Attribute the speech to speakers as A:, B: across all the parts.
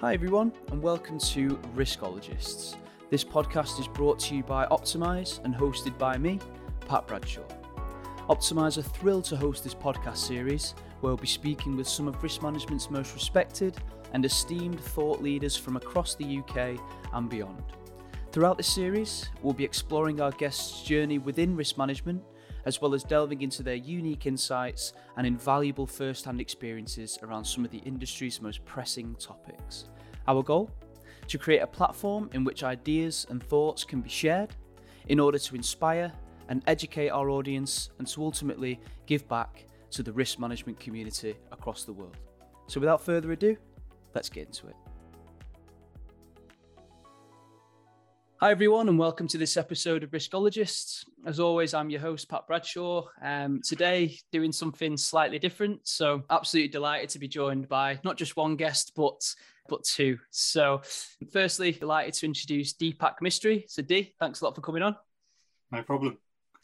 A: Hi, everyone, and welcome to Riskologists. This podcast is brought to you by Optimise and hosted by me, Pat Bradshaw. Optimise are thrilled to host this podcast series where we'll be speaking with some of risk management's most respected and esteemed thought leaders from across the UK and beyond. Throughout this series, we'll be exploring our guests' journey within risk management as well as delving into their unique insights and invaluable first hand experiences around some of the industry's most pressing topics. Our goal? To create a platform in which ideas and thoughts can be shared in order to inspire and educate our audience and to ultimately give back to the risk management community across the world. So, without further ado, let's get into it. Hi, everyone, and welcome to this episode of Riskologists. As always, I'm your host, Pat Bradshaw. Um, today, doing something slightly different. So, absolutely delighted to be joined by not just one guest, but but two. So, firstly, delighted to introduce Deepak Mistry. So, Dee, thanks a lot for coming on.
B: No problem.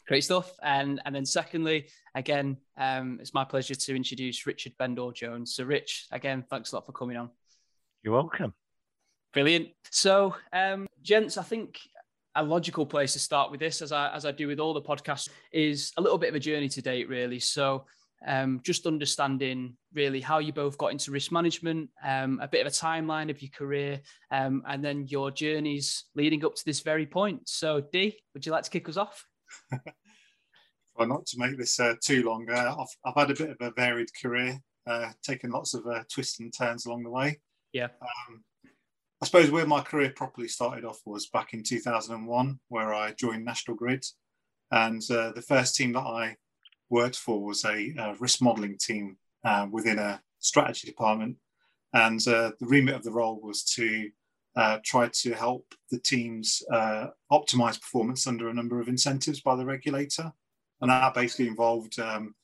A: Great stuff. And and then secondly, again, um, it's my pleasure to introduce Richard Bendall-Jones. So, Rich, again, thanks a lot for coming on.
C: You're welcome.
A: Brilliant. So, um, gents, I think a logical place to start with this, as I as I do with all the podcasts, is a little bit of a journey to date, really. So, um, just understanding really how you both got into risk management, um, a bit of a timeline of your career, um, and then your journeys leading up to this very point. So, Dee, would you like to kick us off?
B: Try not to make this uh, too long. Uh, I've, I've had a bit of a varied career, uh, taken lots of uh, twists and turns along the way.
A: Yeah.
B: Um, I suppose where my career properly started off was back in 2001, where I joined National Grid. And uh, the first team that I worked for was a, a risk modelling team uh, within a strategy department. And uh, the remit of the role was to uh, try to help the teams uh, optimize performance under a number of incentives by the regulator. And that basically involved um,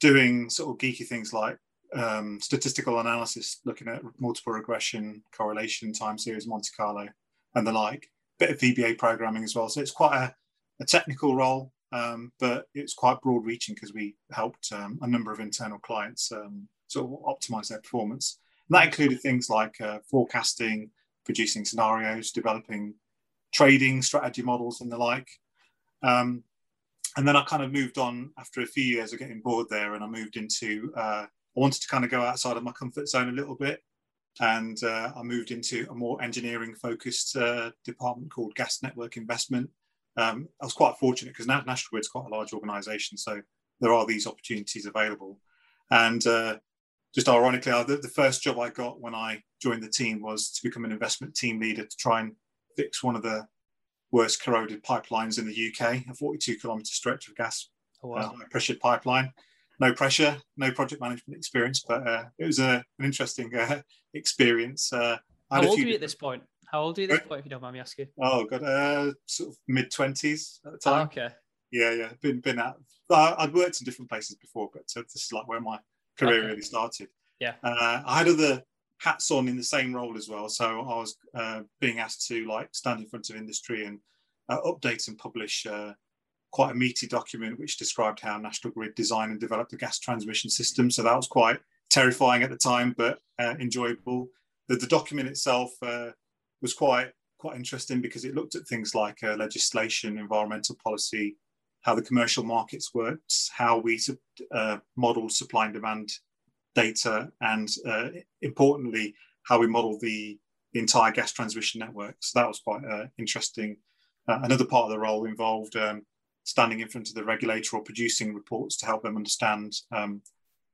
B: doing sort of geeky things like um, statistical analysis, looking at multiple regression, correlation, time series, Monte Carlo, and the like. Bit of VBA programming as well. So it's quite a, a technical role, um, but it's quite broad reaching because we helped um, a number of internal clients um, sort of optimize their performance. And that included things like uh, forecasting, producing scenarios, developing trading strategy models, and the like. Um, and then I kind of moved on after a few years of getting bored there, and I moved into uh, I wanted to kind of go outside of my comfort zone a little bit. And uh, I moved into a more engineering focused uh, department called Gas Network Investment. Um, I was quite fortunate because National Grid's quite a large organization. So there are these opportunities available. And uh, just ironically, the, the first job I got when I joined the team was to become an investment team leader to try and fix one of the worst corroded pipelines in the UK, a 42 kilometre stretch of gas oh, wow. uh, pressured pipeline no pressure, no project management experience, but uh, it was a, an interesting uh, experience. Uh,
A: How old are you at this point? How old are you at this point, if you don't mind me asking?
B: Oh, God, uh, sort of mid twenties at the time.
A: Oh, okay.
B: Yeah, yeah, been been out. I'd worked in different places before, but uh, this is like where my career okay. really started.
A: Yeah.
B: Uh, I had other hats on in the same role as well, so I was being asked to like stand in front of industry and update and publish quite a meaty document which described how National Grid designed and developed the gas transmission system. So that was quite terrifying at the time, but uh, enjoyable. The, the, document itself uh, was quite quite interesting because it looked at things like uh, legislation, environmental policy, how the commercial markets worked, how we uh, model supply and demand data, and uh, importantly, how we model the, entire gas transmission network. So that was quite uh, interesting. another part of the role involved um, standing in front of the regulator or producing reports to help them understand um,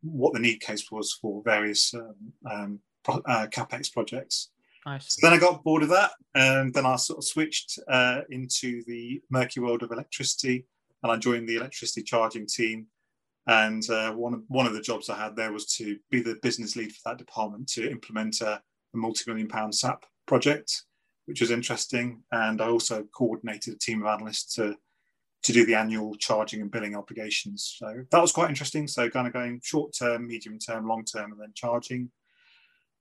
B: what the need case was for various um, um, pro- uh, capex projects.
A: Nice.
B: So then I got bored of that, and then I sort of switched uh, into the murky world of electricity, and I joined the electricity charging team. And uh, one of one of the jobs I had there was to be the business lead for that department to implement a, a multi-million pound SAP project, which was interesting. And I also coordinated a team of analysts to to do the annual charging and billing obligations. So that was quite interesting. So kind of going short term, medium term, long term, and then charging.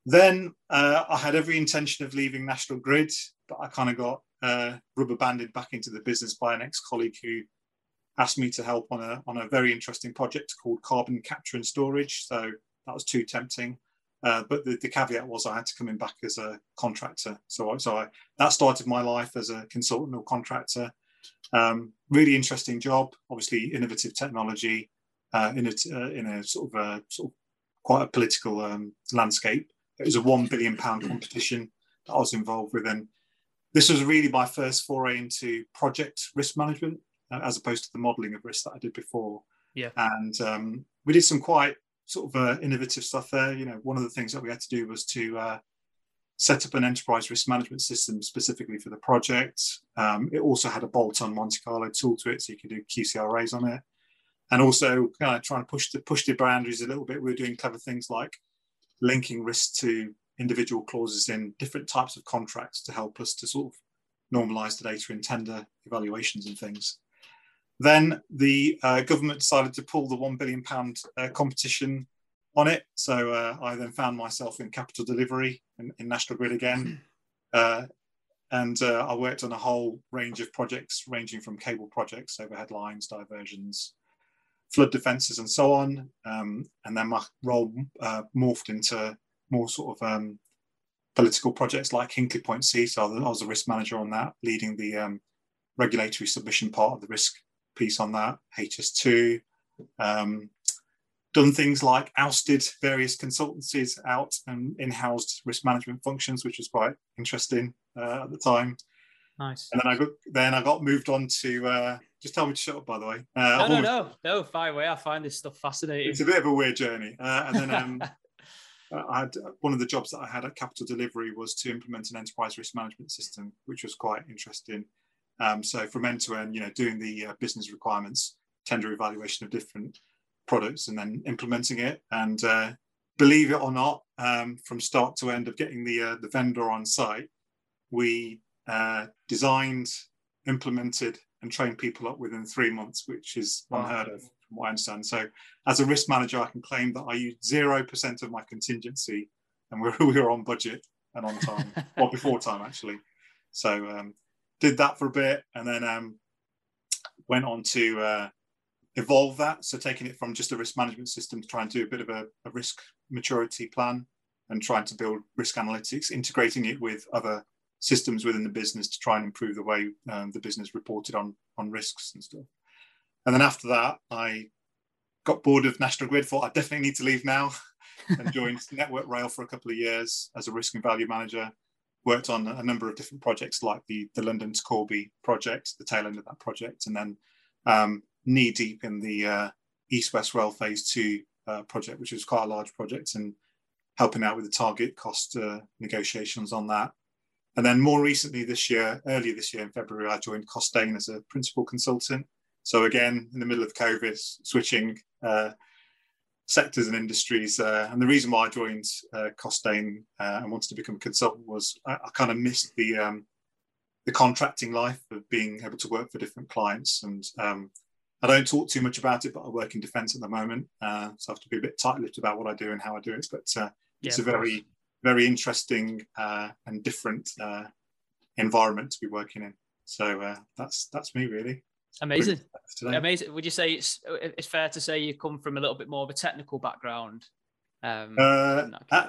B: Then uh, I had every intention of leaving National Grid, but I kind of got uh, rubber banded back into the business by an ex colleague who asked me to help on a on a very interesting project called carbon capture and storage. So that was too tempting. Uh, but the, the, caveat was I had to come in back as a contractor. So, so I, that started my life as a consultant or contractor. Um, really interesting job, obviously innovative technology uh, in, a, uh, in a sort of a, sort of quite a political um, landscape. It was a one billion pound competition that I was involved with, and this was really my first foray into project risk management, uh, as opposed to the modelling of risk that I did before.
A: Yeah,
B: and um, we did some quite sort of uh, innovative stuff there. You know, one of the things that we had to do was to uh, set up an enterprise risk management system specifically for the project. Um, it also had a bolt-on Monte Carlo tool to it, so you could do QCRAs on it, and also kind of trying to push the push the boundaries a little bit. We were doing clever things like linking risk to individual clauses in different types of contracts to help us to sort of normalize the data in tender evaluations and things. Then the uh, government decided to pull the £1 billion uh, competition on it. So uh, I then found myself in capital delivery in, in National Grid again. Uh, and uh, I worked on a whole range of projects, ranging from cable projects, overhead lines, diversions, flood defences, and so on. Um, and then my role uh, morphed into more sort of um, political projects like Hinkley Point C. So I was a risk manager on that, leading the um, regulatory submission part of the risk piece on that, HS2. Um, done things like ousted various consultancies out and in-housed risk management functions, which was quite interesting uh, at the time.
A: Nice.
B: And then I got then I got moved on to uh, just tell me to shut up, by the way.
A: Uh, no, no, no, no, fire away. I find this stuff fascinating.
B: It's a bit of a weird journey. Uh, and then um, I had one of the jobs that I had at Capital Delivery was to implement an enterprise risk management system, which was quite interesting. Um, so from end to end, you know, doing the uh, business requirements, tender evaluation of different products, and then implementing it. And uh, believe it or not, um, from start to end of getting the uh, the vendor on site, we uh, designed, implemented, and trained people up within three months, which is wow. unheard of from what I understand. So, as a risk manager, I can claim that I used zero percent of my contingency, and we we were on budget and on time, or before time actually. So um, did that for a bit and then um, went on to uh, evolve that. So taking it from just a risk management system to try and do a bit of a, a risk maturity plan and trying to build risk analytics, integrating it with other systems within the business to try and improve the way um, the business reported on on risks and stuff. And then after that, I got bored of National Grid. Thought I definitely need to leave now, and joined Network Rail for a couple of years as a risk and value manager worked on a number of different projects like the, the London to Corby project, the tail end of that project, and then um, knee deep in the uh, East West Rail Phase 2 uh, project, which was quite a large project, and helping out with the target cost uh, negotiations on that. And then more recently this year, earlier this year in February, I joined Costain as a principal consultant. So again, in the middle of COVID, switching uh, sectors and industries. Uh, and the reason why I joined uh, Costain and wanted to become a consultant was I, I kind of missed the um, the contracting life of being able to work for different clients. And um, I don't talk too much about it, but I work in defence at the moment, uh, so I have to be a bit tight-lipped about what I do and how I do it. But uh, it's a very very interesting uh, and different environment to be working in. So that's that's me really.
A: Amazing, amazing. Would you say it's it's fair to say you come from a little bit more of a technical background?
B: Um, uh,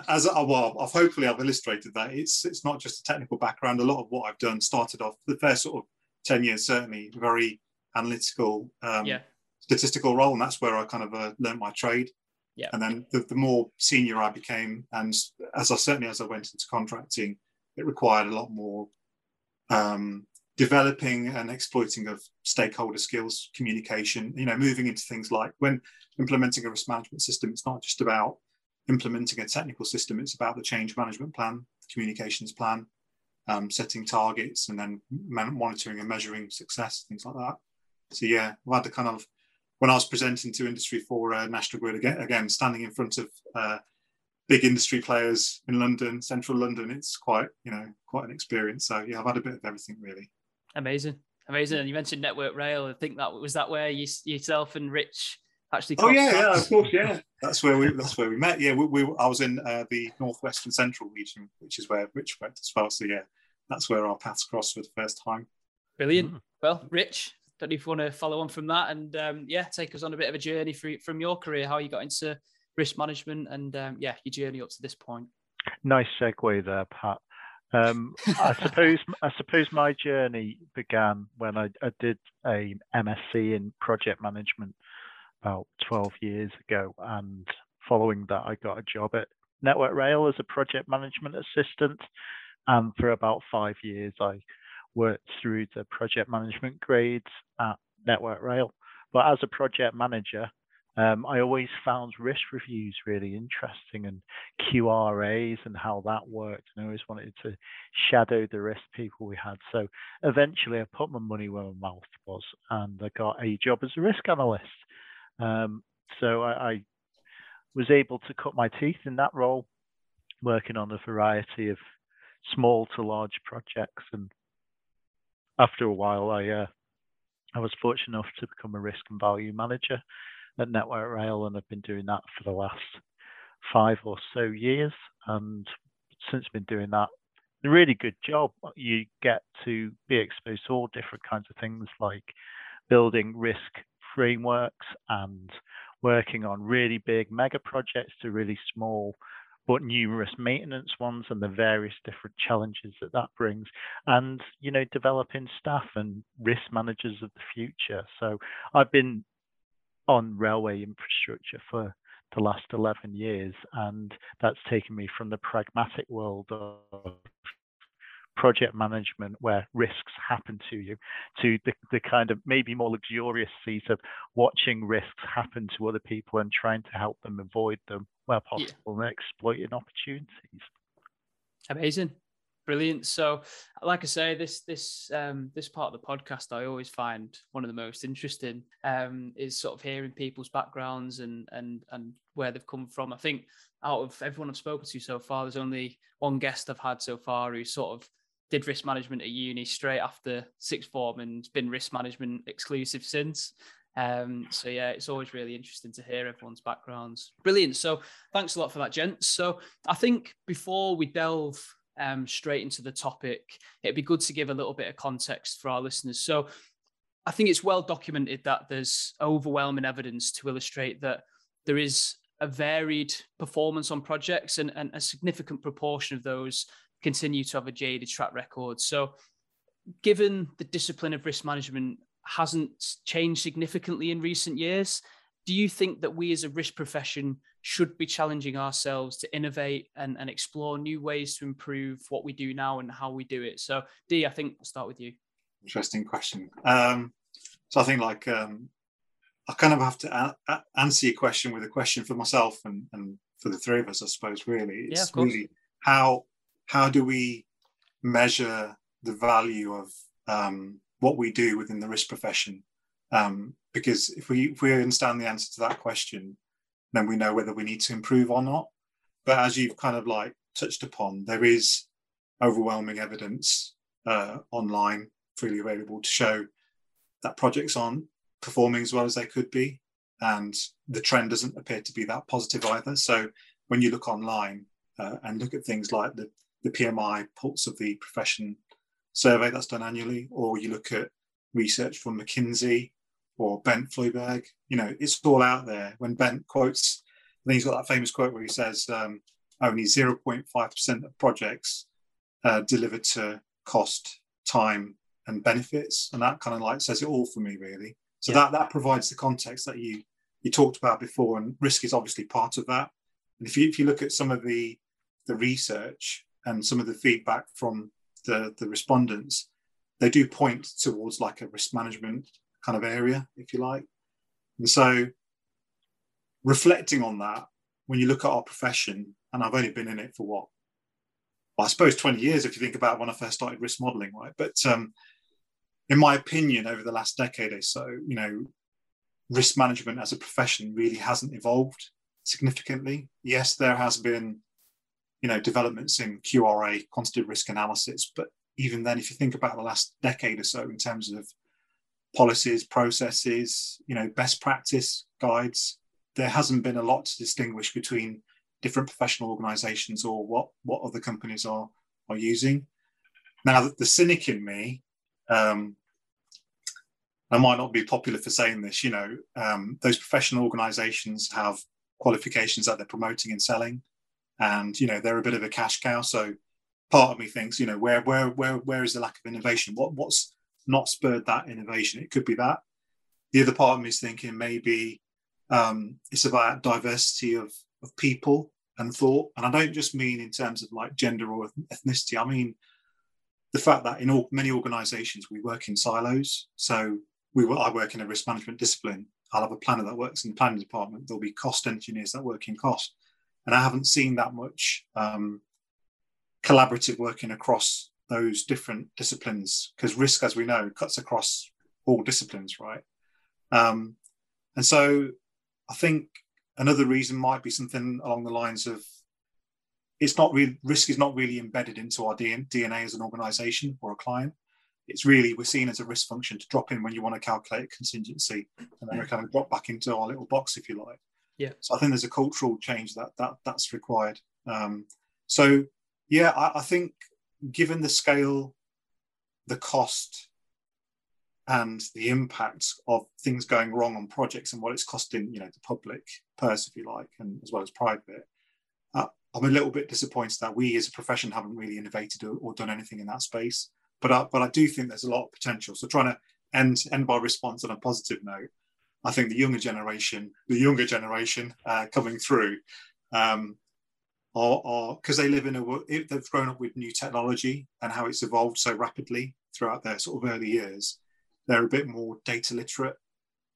B: as I, well, I've hopefully I've illustrated that it's it's not just a technical background. A lot of what I've done started off the first sort of ten years, certainly very analytical, um,
A: yeah.
B: statistical role, and that's where I kind of uh, learned my trade.
A: Yeah.
B: And then the, the more senior I became, and as I certainly as I went into contracting, it required a lot more um, developing and exploiting of stakeholder skills, communication, you know, moving into things like when implementing a risk management system, it's not just about implementing a technical system, it's about the change management plan, communications plan, um, setting targets, and then monitoring and measuring success, things like that. So yeah, we had the kind of, when I was presenting to industry for uh, National Grid, again, again, standing in front of uh, big industry players in London, central London, it's quite, you know, quite an experience. So yeah, I've had a bit of everything really.
A: Amazing, amazing. And you mentioned Network Rail. I think that was that where you yourself and Rich actually.
B: Oh yeah, yeah, of course, yeah. That's where we that's where we met. Yeah, we, we I was in uh, the northwestern central region, which is where Rich went as well. So yeah, that's where our paths crossed for the first time.
A: Brilliant. Mm. Well, Rich, don't know if you want to follow on from that and um, yeah, take us on a bit of a journey from your career, how you got into risk management and um, yeah, your journey up to this point.
C: Nice segue there, Pat. Um, I suppose I suppose my journey began when I, I, did a MSc in project management about 12 years ago, and following that, I got a job at Network Rail as a project management assistant, and for about five years, I worked through the project management grades at Network Rail. But as a project manager, um, I always found risk reviews really interesting and QRAs and how that worked. And I always wanted to shadow the risk people we had. So eventually I put my money where my mouth was and I got a job as a risk analyst. Um, so I, I was able to cut my teeth in that role, working on a variety of small to large projects. And after a while, I uh, I was fortunate enough to become a risk and value manager at Network Rail, and I've been doing that for the last five or so years. And since I've been doing that, a really good job. You get to be exposed to all different kinds of things like building risk frameworks and working on really big mega projects to really small but numerous maintenance ones and the various different challenges that that brings and you know developing staff and risk managers of the future. So i've been on railway infrastructure for the last 11 years and that's taken me from the pragmatic world of project management where risks happen to you to the, the kind of maybe more luxurious seat of watching risks happen to other people and trying to help them avoid them where possible yeah. and exploiting opportunities.
A: Amazing. Brilliant. So like i say this this um this part of the podcast i always find one of the most interesting um is sort of hearing people's backgrounds and and and where they've come from. I think out of everyone i've spoken to so far there's only one guest i've had so far who sort of did risk management at uni straight after sixth form and been risk management exclusive since. Um, so yeah, it's always really interesting to hear everyone's backgrounds. Brilliant. So thanks a lot for that, gents. So I think before we delve um, straight into the topic, it'd be good to give a little bit of context for our listeners. So I think it's well documented that there's overwhelming evidence to illustrate that there is a varied performance on projects and, and a significant proportion of those continue to have a jaded track record. So, given the discipline of risk management hasn't changed significantly in recent years, do you think that we as a risk profession should be challenging ourselves to innovate and, and explore new ways to improve what we do now and how we do it? So, Dee, I think I'll start with you.
B: Interesting question. Um, so, I think like um, I kind of have to a- answer your question with a question for myself and, and for the three of us, I suppose. Really,
A: it's yeah,
B: really how how do we measure the value of um, what we do within the risk profession? Um, because if we if we understand the answer to that question, then we know whether we need to improve or not. But as you've kind of like touched upon, there is overwhelming evidence uh, online, freely available, to show that projects aren't performing as well as they could be, and the trend doesn't appear to be that positive either. So when you look online uh, and look at things like the the PMI pulse of the profession survey that's done annually, or you look at research from McKinsey or Bent Flyvbjerg, you know, it's all out there. When Bent quotes, I think he's got that famous quote where he says um, only 0.5% of projects uh, delivered to cost, time, and benefits. And that kind of like says it all for me, really. So yeah. that that provides the context that you you talked about before, and risk is obviously part of that. And if you if you look at some of the the research and some of the feedback from the, the respondents, they do point towards like a risk management kind of area, if you like. And so reflecting on that, when you look at our profession, and I've only been in it for what? Well, I suppose 20 years if you think about when I first started risk modeling, right? But um, in my opinion, over the last decade or so, you know, risk management as a profession really hasn't evolved significantly. Yes, there has been you know developments in QRA, quantitative risk analysis. But even then, if you think about the last decade or so in terms of policies, processes, you know, best practice guides, there hasn't been a lot to distinguish between different professional organizations or what what other companies are are using. Now, the cynic in me, um, I might not be popular for saying this, you know, um, those professional organizations have qualifications that they're promoting and selling, and you know they're a bit of a cash cow. So part of me thinks, you know, where where where where is the lack of innovation? What what's not spurred that innovation? It could be that. The other part of me is thinking maybe um, it's about diversity of of people and thought, and I don't just mean in terms of like gender or ethnicity. I mean the fact that in all, many organisations we work in silos. So we I work in a risk management discipline. I'll have a planner that works in the planning department. There'll be cost engineers that work in cost, and I haven't seen that much um, collaborative working across those different disciplines because risk, as we know, cuts across all disciplines, right? Um, and so I think another reason might be something along the lines of it's not really risk is not really embedded into our DNA as an organization or a client. It's really we're seen as a risk function to drop in when you want to calculate contingency, and then we kind of drop back into our little box, if you like.
A: Yeah.
B: So I think there's a cultural change that that that's required. Um, so yeah, I, I think given the scale, the cost, and the impact of things going wrong on projects and what it's costing, you know, the public purse, if you like, and as well as private, uh, I'm a little bit disappointed that we as a profession haven't really innovated or, or done anything in that space. But I, but I do think there's a lot of potential. So trying to end end by response on a positive note, I think the younger generation, the younger generation uh, coming through, um, are because they live in a world they've grown up with new technology and how it's evolved so rapidly throughout their sort of early years. They're a bit more data literate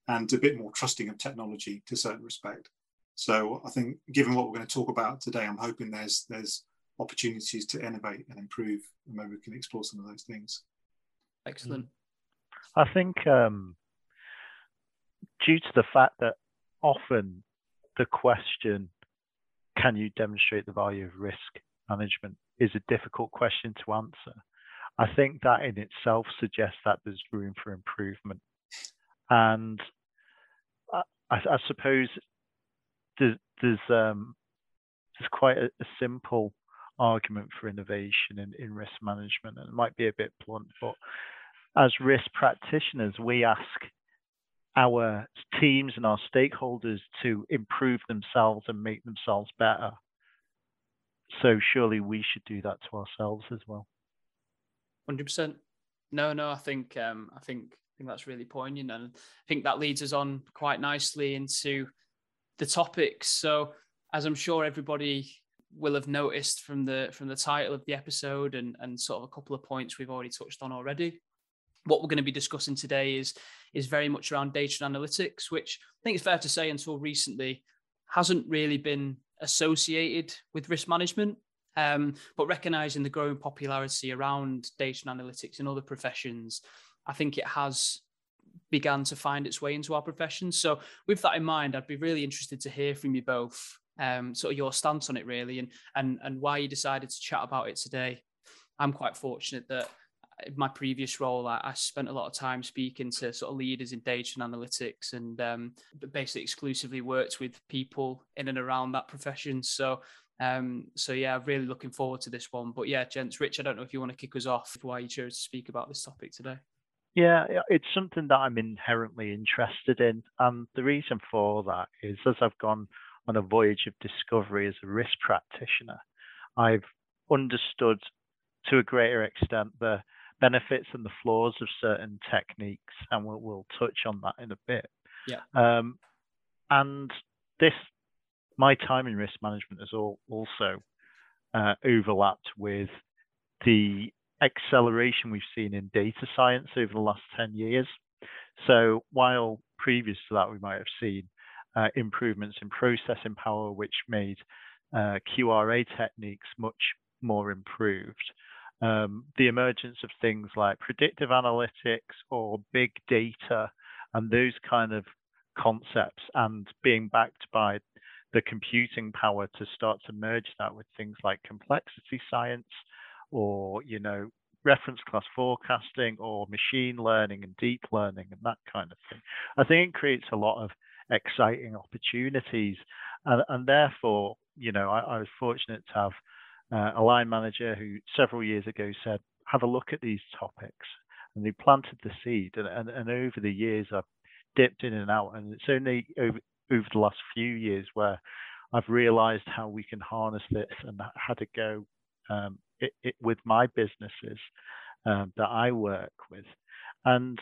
B: and a bit more trusting of technology to a certain respect. So I think, given what we're going to talk about today, I'm hoping there's there's opportunities to innovate and improve, and maybe we can explore some of those things.
A: Excellent.
C: I think um, due to the fact that often the question, "Can you demonstrate the value of risk management?" is a difficult question to answer. I think that in itself suggests that there's room for improvement, and I, I suppose there's um, there's quite a, a, simple argument for innovation in, in risk management, and it might be a bit blunt, but as risk practitioners, we ask our teams and our stakeholders to improve themselves and make themselves better. So surely we should do that to ourselves as well.
A: Hundred percent. No, no, I think um, I think I think that's really poignant, and I think that leads us on quite nicely into the topics. So, as I'm sure everybody will have noticed from the from the title of the episode and and sort of a couple of points we've already touched on already, what we're going to be discussing today is is very much around data and analytics, which I think it's fair to say until recently hasn't really been associated with risk management. Um, but recognizing the growing popularity around data and analytics in other professions, I think it has began to find its way into our profession. So, with that in mind, I'd be really interested to hear from you both, um, sort of your stance on it, really, and and and why you decided to chat about it today. I'm quite fortunate that in my previous role, I, I spent a lot of time speaking to sort of leaders in data and analytics, and um, basically exclusively worked with people in and around that profession. So. Um, so yeah, really looking forward to this one. But yeah, gents, Rich, I don't know if you want to kick us off why you chose to speak about this topic today.
C: Yeah, it's something that I'm inherently interested in. And the reason for that is as I've gone on a voyage of discovery as a risk practitioner, I've understood to a greater extent the benefits and the flaws of certain techniques, and we'll, we'll touch on that in a bit.
A: Yeah.
C: Um, and this, my time in risk management has all, also uh, overlapped with the acceleration we've seen in data science over the last 10 years. So while previous to that, we might have seen uh, improvements in processing power, which made uh, QRA techniques much more improved. Um, the emergence of things like predictive analytics or big data and those kind of concepts and being backed by the computing power to start to merge that with things like complexity science or you know reference class forecasting or machine learning and deep learning and that kind of thing. I think it creates a lot of exciting opportunities, and, and therefore, you know, I, I was fortunate to have uh, a line manager who several years ago said, "Have a look at these topics," and they planted the seed, and, and, and over the years I've dipped in and out, and it's only over over the last few years where I've realized how we can harness this and how to go um, it, it, with my businesses um, that I work with. And,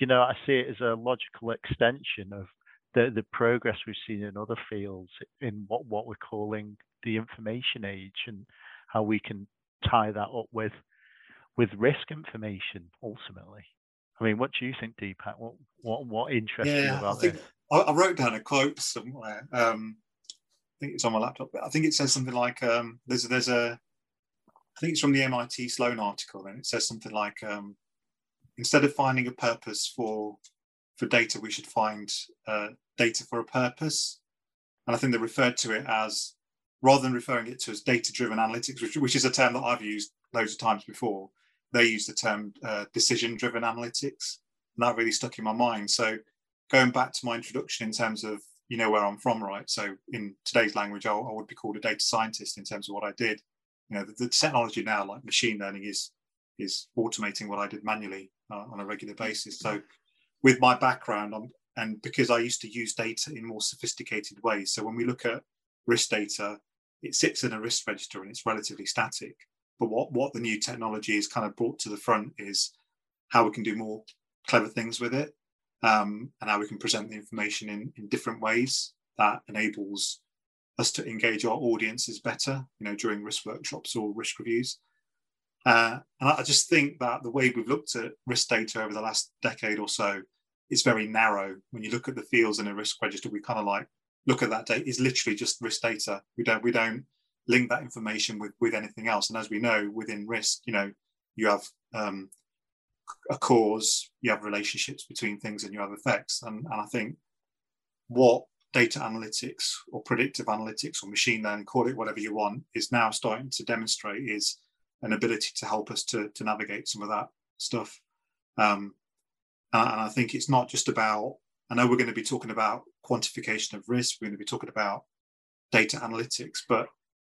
C: you know, I see it as a logical extension of the, the progress we've seen in other fields in what, what we're calling the information age and how we can tie that up with with risk information ultimately. I mean, what do you think, Deepak? What what what interests yeah, you about I think this? I
B: wrote down a quote somewhere. Um, I think it's on my laptop, but I think it says something like um, there's there's a I think it's from the MIT Sloan article, and it says something like um, instead of finding a purpose for for data, we should find uh, data for a purpose. And I think they referred to it as rather than referring it to as data-driven analytics, which, which is a term that I've used loads of times before. They use the term uh, decision-driven analytics, and that really stuck in my mind. So going back to my introduction in terms of you know where I'm from, right? So in today's language, I, I would be called a data scientist in terms of what I did. You know, the, the technology now, like machine learning, is is automating what I did manually uh, on a regular basis. So with my background, I'm, and because I used to use data in more sophisticated ways. So when we look at risk data, it sits in a risk register and it's relatively static. But what, what the new technology is kind of brought to the front is how we can do more clever things with it um, and how we can present the information in, in different ways that enables us to engage our audiences better, you know, during risk workshops or risk reviews. Uh, and I just think that the way we've looked at risk data over the last decade or so is very narrow. When you look at the fields in a risk register, we kind of like look at that data is literally just risk data. We don't we don't link that information with with anything else. And as we know, within risk, you know, you have um, a cause, you have relationships between things, and you have effects. And, and I think what data analytics or predictive analytics or machine learning, call it whatever you want, is now starting to demonstrate is an ability to help us to, to navigate some of that stuff. Um, and, and I think it's not just about, I know we're going to be talking about quantification of risk, we're going to be talking about data analytics, but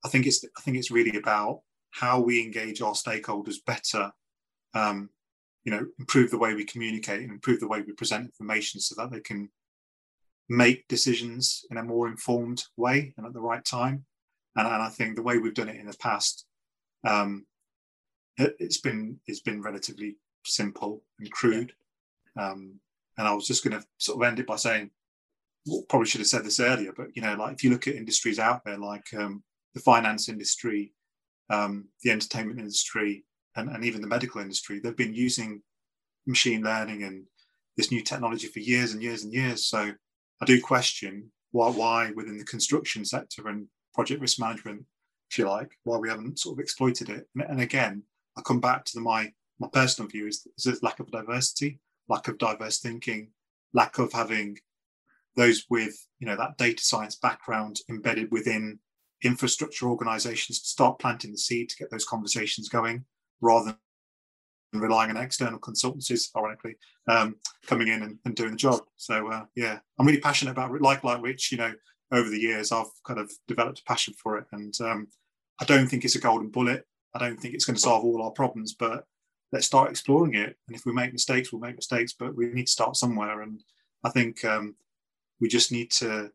B: I think it's I think it's really about how we engage our stakeholders better, um, you know, improve the way we communicate and improve the way we present information so that they can make decisions in a more informed way and at the right time. And, and I think the way we've done it in the past um, it, has been it's been relatively simple and crude. Um, and I was just going to sort of end it by saying, probably should have said this earlier, but you know, like if you look at industries out there, like um, the finance industry, um, the entertainment industry, and, and even the medical industry, they've been using machine learning and this new technology for years and years and years. So I do question why, why within the construction sector and project risk management, if you like, why we haven't sort of exploited it. And, and again, I come back to the, my my personal view is, is lack of diversity, lack of diverse thinking, lack of having those with you know that data science background embedded within infrastructure organizations to start planting the seed to get those conversations going rather than relying on external consultancies ironically um, coming in and, and, doing the job so uh, yeah i'm really passionate about like like rich you know over the years i've kind of developed a passion for it and um, i don't think it's a golden bullet I don't think it's going to solve all our problems, but let's start exploring it. And if we make mistakes, we'll make mistakes, but we need to start somewhere. And I think um, we just need to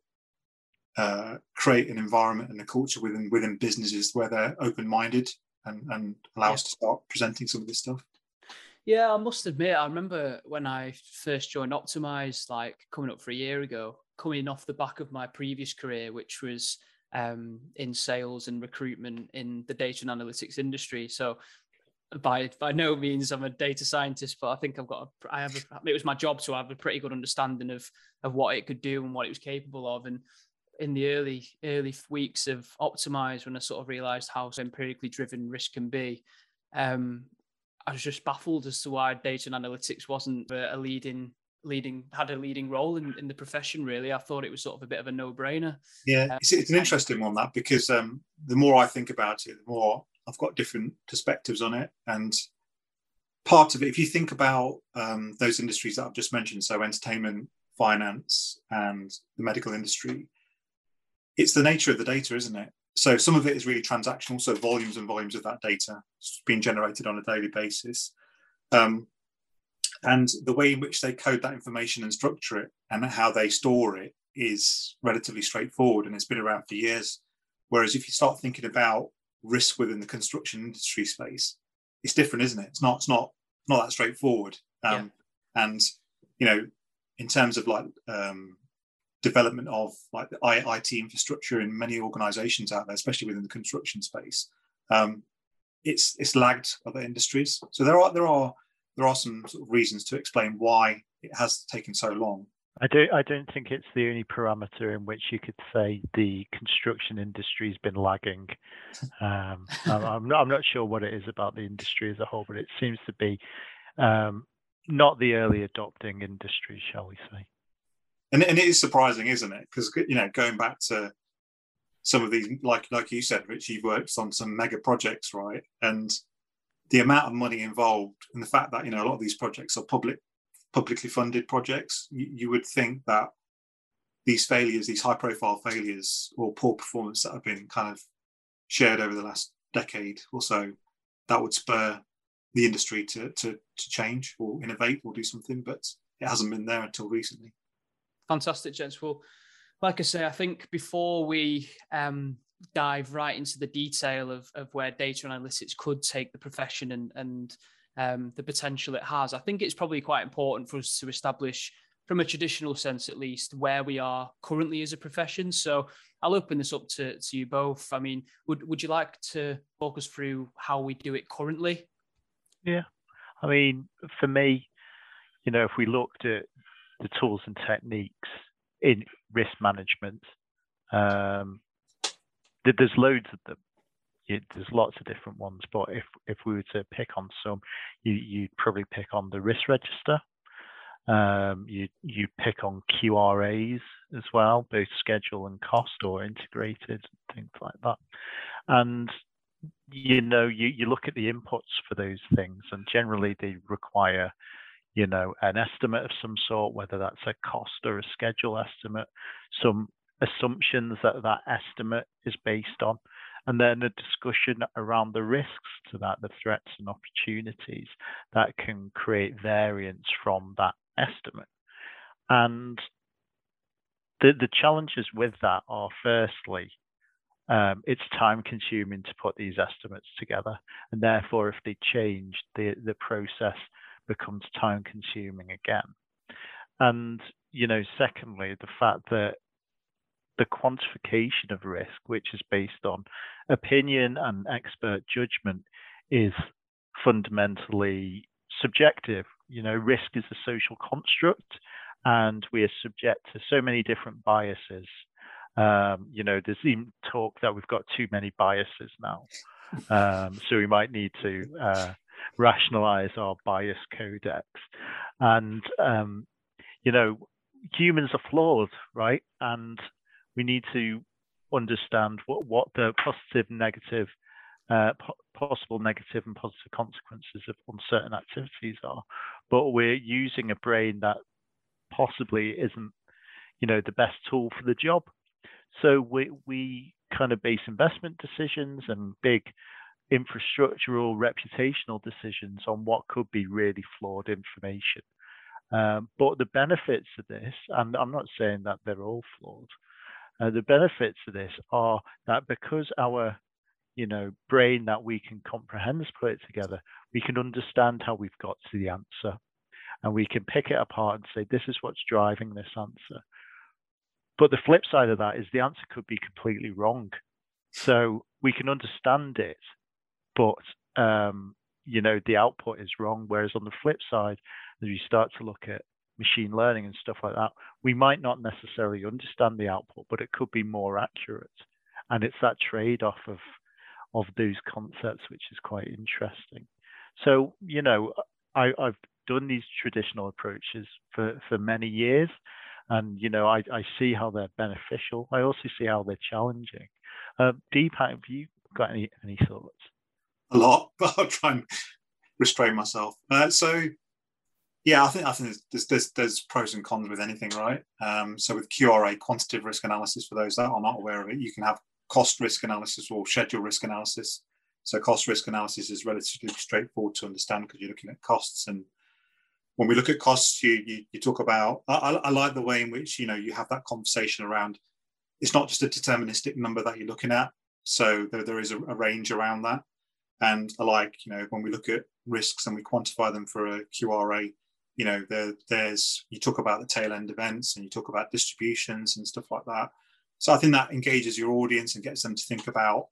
B: uh, create an environment and a culture within within businesses where they're open minded and, and allow yeah. us to start presenting some of this stuff.
A: Yeah, I must admit, I remember when I first joined Optimise, like coming up for a year ago, coming off the back of my previous career, which was um, in sales and recruitment in the data and analytics industry. So by by no means I'm a data scientist, but I think I've got a, I have a, it was my job to have a pretty good understanding of of what it could do and what it was capable of. And in the early early weeks of Optimise, when I sort of realised how empirically driven risk can be, um, I was just baffled as to why data and analytics wasn't a leading leading had a leading role in, in the profession really i thought it was sort of a bit of a no-brainer
B: yeah uh, it's, it's, an interesting one that because um, the more i think about it the more i've got different perspectives on it. And part of it if you think about um, those industries that i've just mentioned so entertainment finance and the medical industry it's the nature of the data isn't it? So some of it is really transactional so volumes and volumes of that data being generated on a daily basis. Um, and the way in which they code that information and structure it and how they store it is relatively straightforward and it's been around for years. Whereas if you start thinking about risk within the construction industry space, it's different, isn't it? It's not it's not not that straightforward. Um, yeah. And you know, in terms of like um, development of like the IT infrastructure in many organisations out there, especially within the construction space, um, it's it's lagged other industries. So there are there are there are some sort of reasons to explain why it has taken so long.
C: I don't. I don't think it's the only parameter in which you could say the construction industry's been lagging. Um, I'm, not. I'm not sure what it is about the industry as a whole, but it seems to be um, not the early adopting industry, shall we say?
B: And, and it is surprising, isn't it? Because you know, going back to some of these, like like you said, Rich, you've worked on some mega projects, right? And the amount of money involved, and the fact that you know a lot of these projects are public publicly funded projects, you, you would think that these failures, these high profile failures or poor performance that have been kind of shared over the last decade or so, that would spur the industry to, to, to change or innovate or do something, but it hasn't been there until recently.
A: Fantastic, gents. Well, like I say, I think before we um, dive right into the detail of, of where data analytics could take the profession and, and um, the potential it has. I think it's probably quite important for us to establish, from a traditional sense at least, where we are currently as a profession. So I'll open this up to, to you both. I mean, would, would you like to walk us through how we do it currently?
C: Yeah. I mean, for me, you know, if we looked at the tools and techniques in risk management, um, there's loads of them you, there's lots of different ones, but if if we were to pick on some, you you'd probably pick on the risk register. Um, you you pick on QRAs as well, both schedule and cost or integrated things like that. And you know you you look at the inputs for those things, and generally they require you know an estimate of some sort, whether that's a cost or a schedule estimate, some assumptions that that estimate is based on and then a discussion around the risks to that, the threats and opportunities that can create variance from that estimate. And the, the challenges with that are firstly, um, it's time consuming to put these estimates together. And therefore, if they change, the, the process becomes time consuming again. And, you know, secondly, the fact that the quantification of risk, which is based on opinion and expert judgment, is fundamentally subjective. You know, risk is a social construct, and we are subject to so many different biases. Um, you know, there's even talk that we've got too many biases now, um, so we might need to uh, rationalize our bias codex. And um, you know, humans are flawed, right? And we need to understand what, what the positive, negative, uh, po- possible negative and positive consequences of uncertain activities are. But we're using a brain that possibly isn't, you know, the best tool for the job. So we we kind of base investment decisions and big infrastructural reputational decisions on what could be really flawed information. Um, but the benefits of this, and I'm not saying that they're all flawed, uh, the benefits of this are that because our you know brain that we can comprehend put it together, we can understand how we've got to the answer, and we can pick it apart and say this is what's driving this answer. But the flip side of that is the answer could be completely wrong. So we can understand it, but um, you know the output is wrong. Whereas on the flip side, as we start to look at machine learning and stuff like that, we might not necessarily understand the output, but it could be more accurate. And it's that trade-off of of those concepts which is quite interesting. So, you know, I, have done these traditional approaches for, for many years. And, you know, I, I see how they're beneficial. I also see how they're challenging. Uh, Deepak, have you got any, any thoughts?
B: A lot, but I'll try and restrain myself. Uh, so yeah, I think I think there's, there's there's pros and cons with anything, right? Um, so with QRA, quantitative risk analysis, for those that are not aware of it, you can have cost risk analysis or schedule risk analysis. So cost risk analysis is relatively straightforward to understand because you're looking at costs and when we look at costs, you you, you talk about. I, I, like the way in which you know you have that conversation around. It's not just a deterministic number that you're looking at. So there, there is a, a range around that, and I like you know when we look at risks and we quantify them for a QRA. You know, there, there's you talk about the tail end events and you talk about distributions and stuff like that. So I think that engages your audience and gets them to think about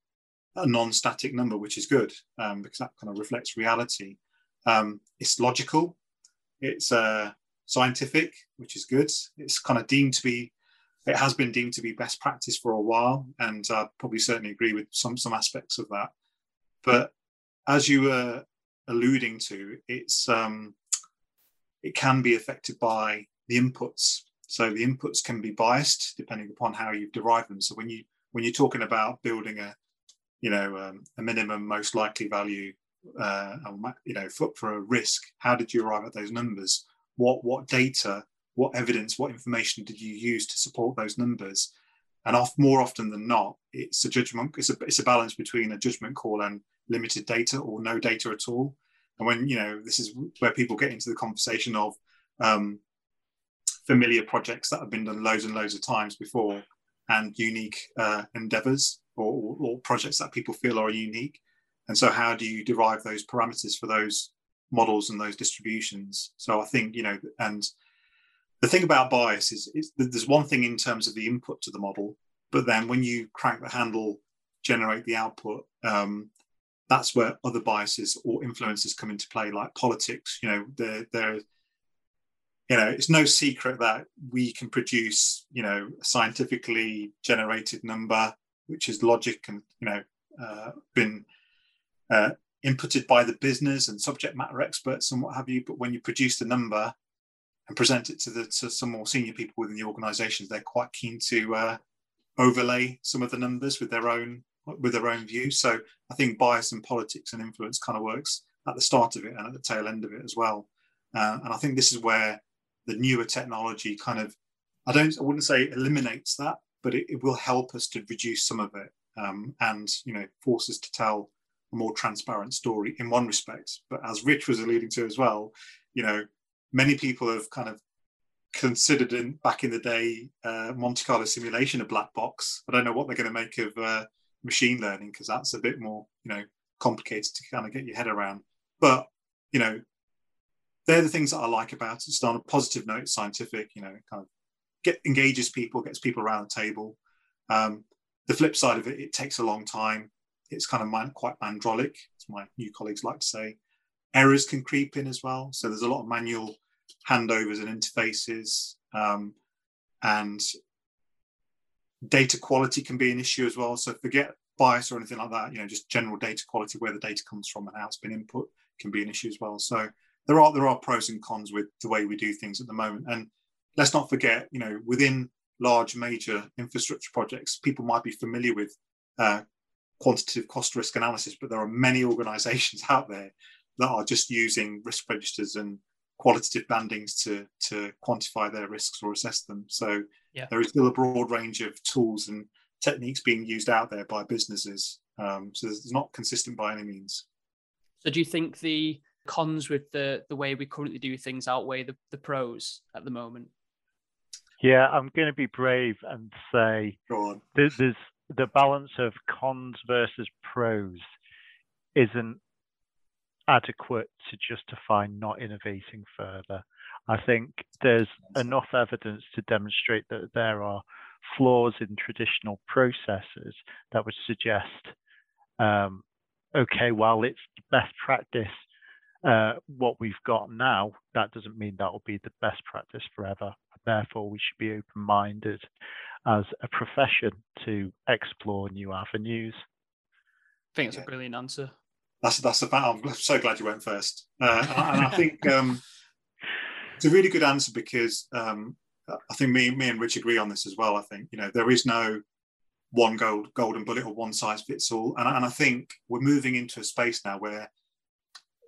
B: a non-static number, which is good um, because that kind of reflects reality. Um, it's logical, it's uh, scientific, which is good. It's kind of deemed to be, it has been deemed to be best practice for a while, and I probably certainly agree with some some aspects of that. But as you were alluding to, it's um, it can be affected by the inputs. So the inputs can be biased depending upon how you've derived them. So when you when you're talking about building a you know um, a minimum most likely value uh, you know for, for a risk how did you arrive at those numbers what what data what evidence what information did you use to support those numbers and off, more often than not it's a judgment it's a, it's a balance between a judgment call and limited data or no data at all and when you know this is where people get into the conversation of um, familiar projects that have been done loads and loads of times before and unique uh, endeavors or, or, projects that people feel are unique. And so, how do you derive those parameters for those models and those distributions? So, I think, you know, and the thing about bias is, is there's one thing in terms of the input to the model, but then when you crank the handle, generate the output, um, that's where other biases or influences come into play, like politics. You know, there, there, you know, it's no secret that we can produce, you know, a scientifically generated number which is logic and you know uh, been uh, inputted by the business and subject matter experts and what have you. But when you produce the number and present it to the to some more senior people within the organisations, they're quite keen to uh, overlay some of the numbers with their own with their own views. So I think bias and politics and influence kind of works at the start of it and at the tail end of it as well. Uh, and I think this is where the newer technology kind of I don't I wouldn't say eliminates that, but it, it will help us to reduce some of it um, and you know force us to tell a more transparent story in one respect. But as Rich was alluding to as well, you know, many people have kind of considered in back in the day uh, Monte Carlo simulation a black box. I don't know what they're going to make of uh, machine learning because that's a bit more you know complicated to kind of get your head around. But you know, they're the things that I like about it. It's on a positive note, scientific. You know, kind of get engages people, gets people around the table. Um, the flip side of it, it takes a long time. It's kind of man, quite mandrolic, as my new colleagues like to say. Errors can creep in as well. So there's a lot of manual handovers and interfaces. Um, and data quality can be an issue as well. So forget bias or anything like that. You know, just general data quality, where the data comes from and how it's been input, can be an issue as well. So there are there are pros and cons with the way we do things at the moment. And let's not forget, you know, within large major infrastructure projects, people might be familiar with uh, quantitative cost risk analysis, but there are many organizations out there that are just using risk registers and qualitative bandings to, to quantify their risks or assess them. So yeah. there is still a broad range of tools and techniques being used out there by businesses. Um, so it's not consistent by any means.
A: So do you think the cons with the the way we currently do things outweigh the, the pros at the moment?
C: Yeah, I'm going to be brave and say there's the balance of cons versus pros isn't adequate to justify not innovating further. I think there's enough evidence to demonstrate that there are flaws in traditional processes that would suggest, um, okay, while it's best practice, uh, what we've got now, that doesn't mean that will be the best practice forever therefore we should be open-minded as a profession to explore new avenues.
A: I think it's yeah. a brilliant answer.
B: That's that's about. I'm so glad you went first, uh, and, I think um, it's a really good answer because um, I think me me and Rich agree on this as well. I think you know there is no one gold golden bullet or one size fits all, and, and I think we're moving into a space now where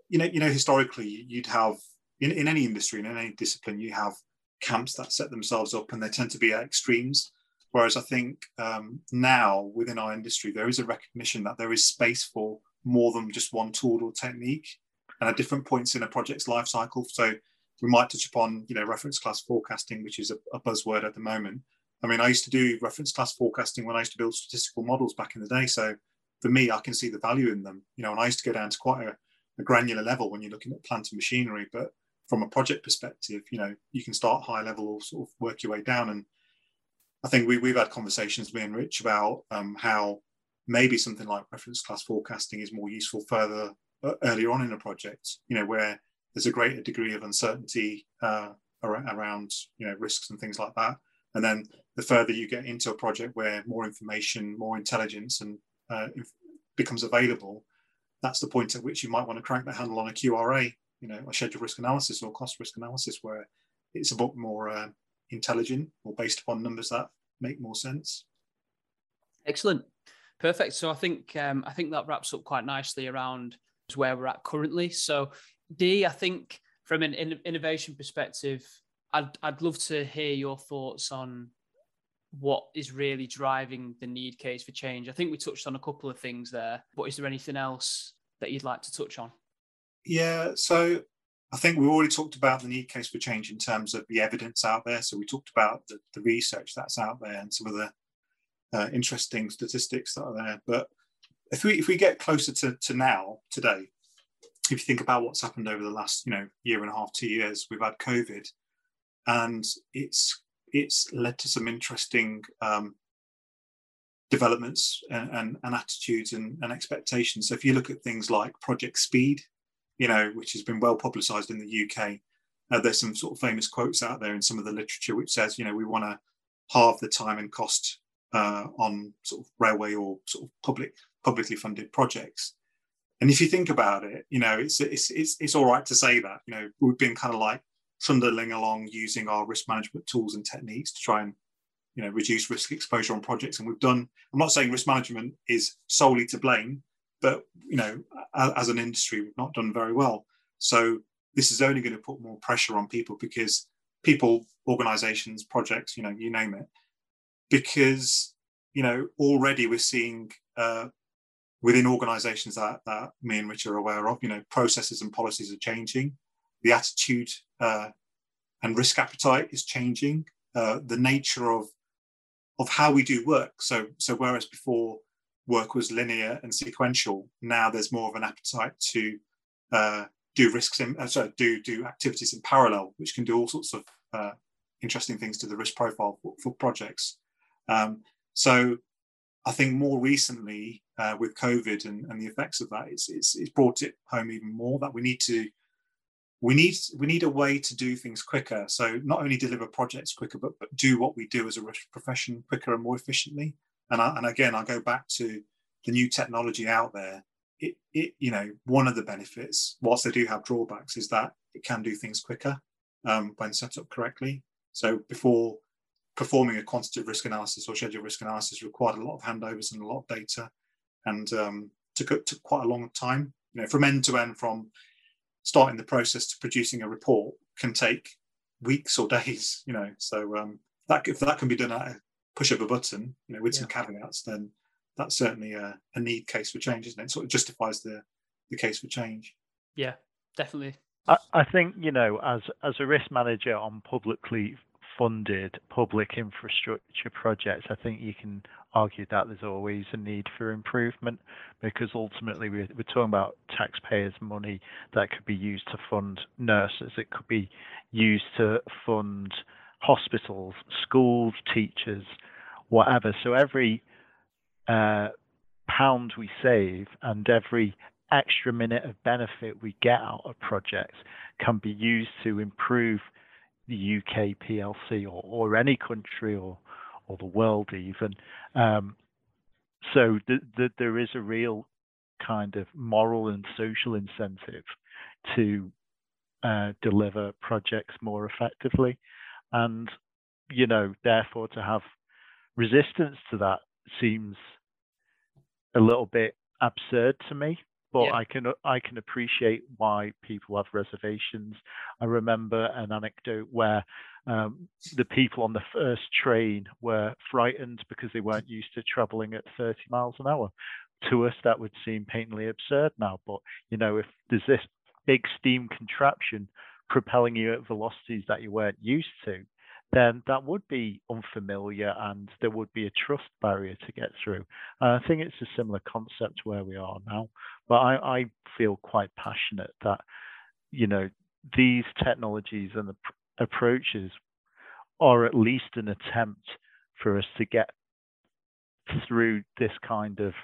B: you know you know historically you'd have in, in any industry in any discipline you have camps that set themselves up and they tend to be at extremes. Whereas I think um, now within our industry, there is a recognition that there is space for more than just one tool or technique and at different points in a project's life cycle. So we might touch upon, you know, reference class forecasting, which is a, a, buzzword at the moment. I mean, I used to do reference class forecasting when I used to build statistical models back in the day. So for me, I can see the value in them. You know, and I used to go down to quite a, a granular level when you're looking at plant and machinery. But from a project perspective, you know, you can start high level or sort of work your way down. And I think we, we've had conversations, me and Rich, about um, how maybe something like reference class forecasting is more useful further uh, earlier on in a project, you know, where there's a greater degree of uncertainty uh, around, you know, risks and things like that. And then the further you get into a project where more information, more intelligence and uh, becomes available, that's the point at which you might want to crank the handle on a QRA, you know, a schedule risk analysis or cost risk analysis, where it's a bit more uh, intelligent or based upon numbers that make more sense.
A: Excellent. Perfect. So I think um, I think that wraps up quite nicely around where we're at currently. So Dee, I think from an in- innovation perspective, I'd I'd love to hear your thoughts on what is really driving the need case for change. I think we touched on a couple of things there, but is there anything else that you'd like to touch on?
B: Yeah, so I think we already talked about the need case for change in terms of the evidence out there. So we talked about the, the research that's out there and some of the uh, interesting statistics that are there. But if we if we get closer to, to now today, if you think about what's happened over the last you know year and a half, two years, we've had COVID, and it's it's led to some interesting um, developments and, and, and attitudes and, and, expectations. So if you look at things like Project Speed, you know, which has been well publicised in the UK, uh, there's some sort of famous quotes out there in some of the literature which says, you know, we want to halve the time and cost uh, on sort of railway or sort of public publicly funded projects. And if you think about it, you know, it's it's it's, it's all right to say that. You know, we've been kind of like trundling along using our risk management tools and techniques to try and you know reduce risk exposure on projects and we've done i'm not saying risk management is solely to blame but you know as an industry we've not done very well so this is only going to put more pressure on people because people organizations projects you know you name it because you know already we're seeing uh, within organizations that, that me and Rich are aware of, you know, processes and policies are changing. The attitude uh, and risk appetite is changing. Uh, the nature of of how we do work. So, so whereas before work was linear and sequential, now there's more of an appetite to uh, do risks in, uh, sorry, do do activities in parallel, which can do all sorts of uh, interesting things to the risk profile for, for projects. Um, so I think more recently uh, with COVID and, and, the effects of that, it's, it's, it's, brought it home even more that we need to we need we need a way to do things quicker. So not only deliver projects quicker, but, but do what we do as a profession quicker and more efficiently. And I, and again, I go back to the new technology out there. It, it you know one of the benefits, whilst they do have drawbacks, is that it can do things quicker um, when set up correctly. So before performing a quantitative risk analysis or schedule risk analysis required a lot of handovers and a lot of data and um, took, took quite a long time. You know, from end to end, from starting the process to producing a report can take weeks or days, you know. So um, that if that can be done at a push of a button, you know, with yeah. some caveats, then that's certainly a, a, need case for change, isn't it? it? Sort of justifies the the case for change.
A: Yeah, definitely.
C: I, I think you know, as as a risk manager on publicly funded public infrastructure projects, I think you can argue that there's always a need for improvement because ultimately we're, we're talking about taxpayers' money that could be used to fund nurses, it could be used to fund hospitals, schools, teachers, whatever. So every uh, pound we save and every extra minute of benefit we get out of projects can be used to improve the UK PLC or, or any country or or the world even. Um, so th- th- there is a real kind of moral and social incentive to uh, deliver projects more effectively, and you know therefore to have resistance to that seems a little bit absurd to me but yeah. I can I can appreciate why people have reservations. I remember an anecdote where um, the people on the first train were frightened because they weren't used to traveling at 30 miles an hour. To us, that would seem patently absurd now. But you know, if there's this big steam contraption propelling you at velocities that you weren't used to, then that would be unfamiliar and there would be a trust barrier to get through. And I think it's a similar concept where we are now. But I, I feel quite passionate that, you know, these technologies and the pr- approaches are at least an attempt for us to get through this kind of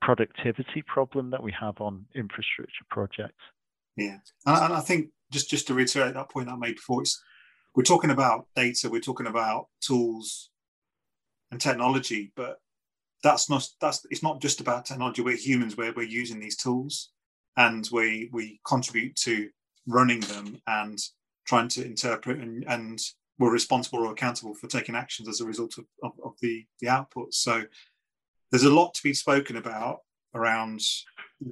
C: productivity problem that we have on infrastructure projects.
B: Yeah, and I think just just to reiterate that point I made before, it's we're talking about data, we're talking about tools and technology, but that's not that's it's not just about technology. We're humans. We're we're using these tools, and we we contribute to running them and trying to interpret and, and we're responsible or accountable for taking actions as a result of, of, of the the outputs. So there's a lot to be spoken about around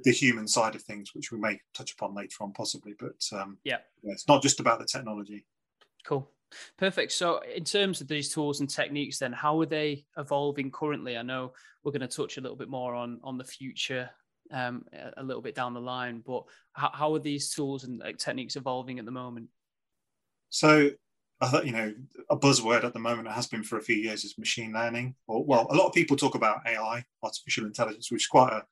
B: the human side of things, which we may touch upon later on, possibly. But um,
A: yeah.
B: yeah, it's not just about the technology.
A: Cool. Perfect. So, in terms of these tools and techniques, then how are they evolving currently? I know we're going to touch a little bit more on on the future um, a little bit down the line, but how, how are these tools and like, techniques evolving at the moment?
B: So, I thought you know a buzzword at the moment it has been for a few years is machine learning. Or well, a lot of people talk about AI, artificial intelligence, which is quite a,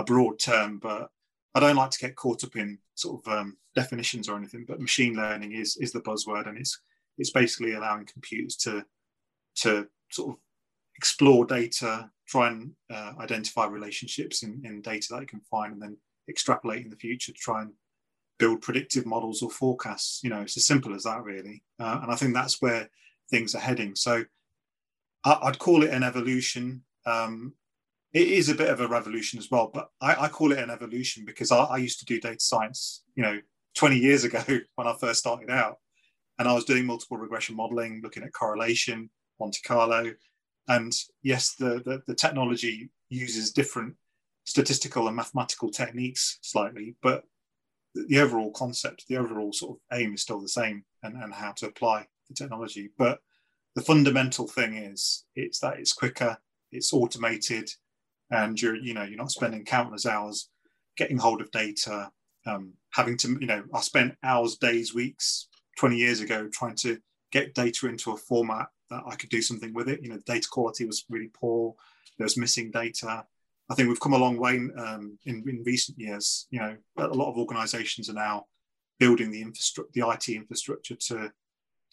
B: a broad term, but I don't like to get caught up in sort of um, definitions or anything. But machine learning is is the buzzword, and it's it's basically allowing computers to to sort of explore data, try and uh, identify relationships in, in data that it can find, and then extrapolate in the future to try and build predictive models or forecasts. You know, it's as simple as that, really. Uh, and I think that's where things are heading. So I, would call it an evolution. Um, it is a bit of a revolution as well, but I, I call it an evolution because I, I, used to do data science, you know, 20 years ago when I first started out and I was doing multiple regression modeling, looking at correlation, Monte Carlo. And yes, the, the, the technology uses different statistical and mathematical techniques slightly, but the overall concept, the overall sort of aim is still the same and, and how to apply the technology. But the fundamental thing is it's that it's quicker, it's automated, and you're, you know, you're not spending countless hours getting hold of data, um, having to, you know, I spent hours, days, weeks 20 years ago trying to get data into a format that I could do something with it. You know, data quality was really poor. There was missing data. I think we've come a long way um, in, in recent years. You know, a lot of organisations are now building the infrastructure, the IT infrastructure to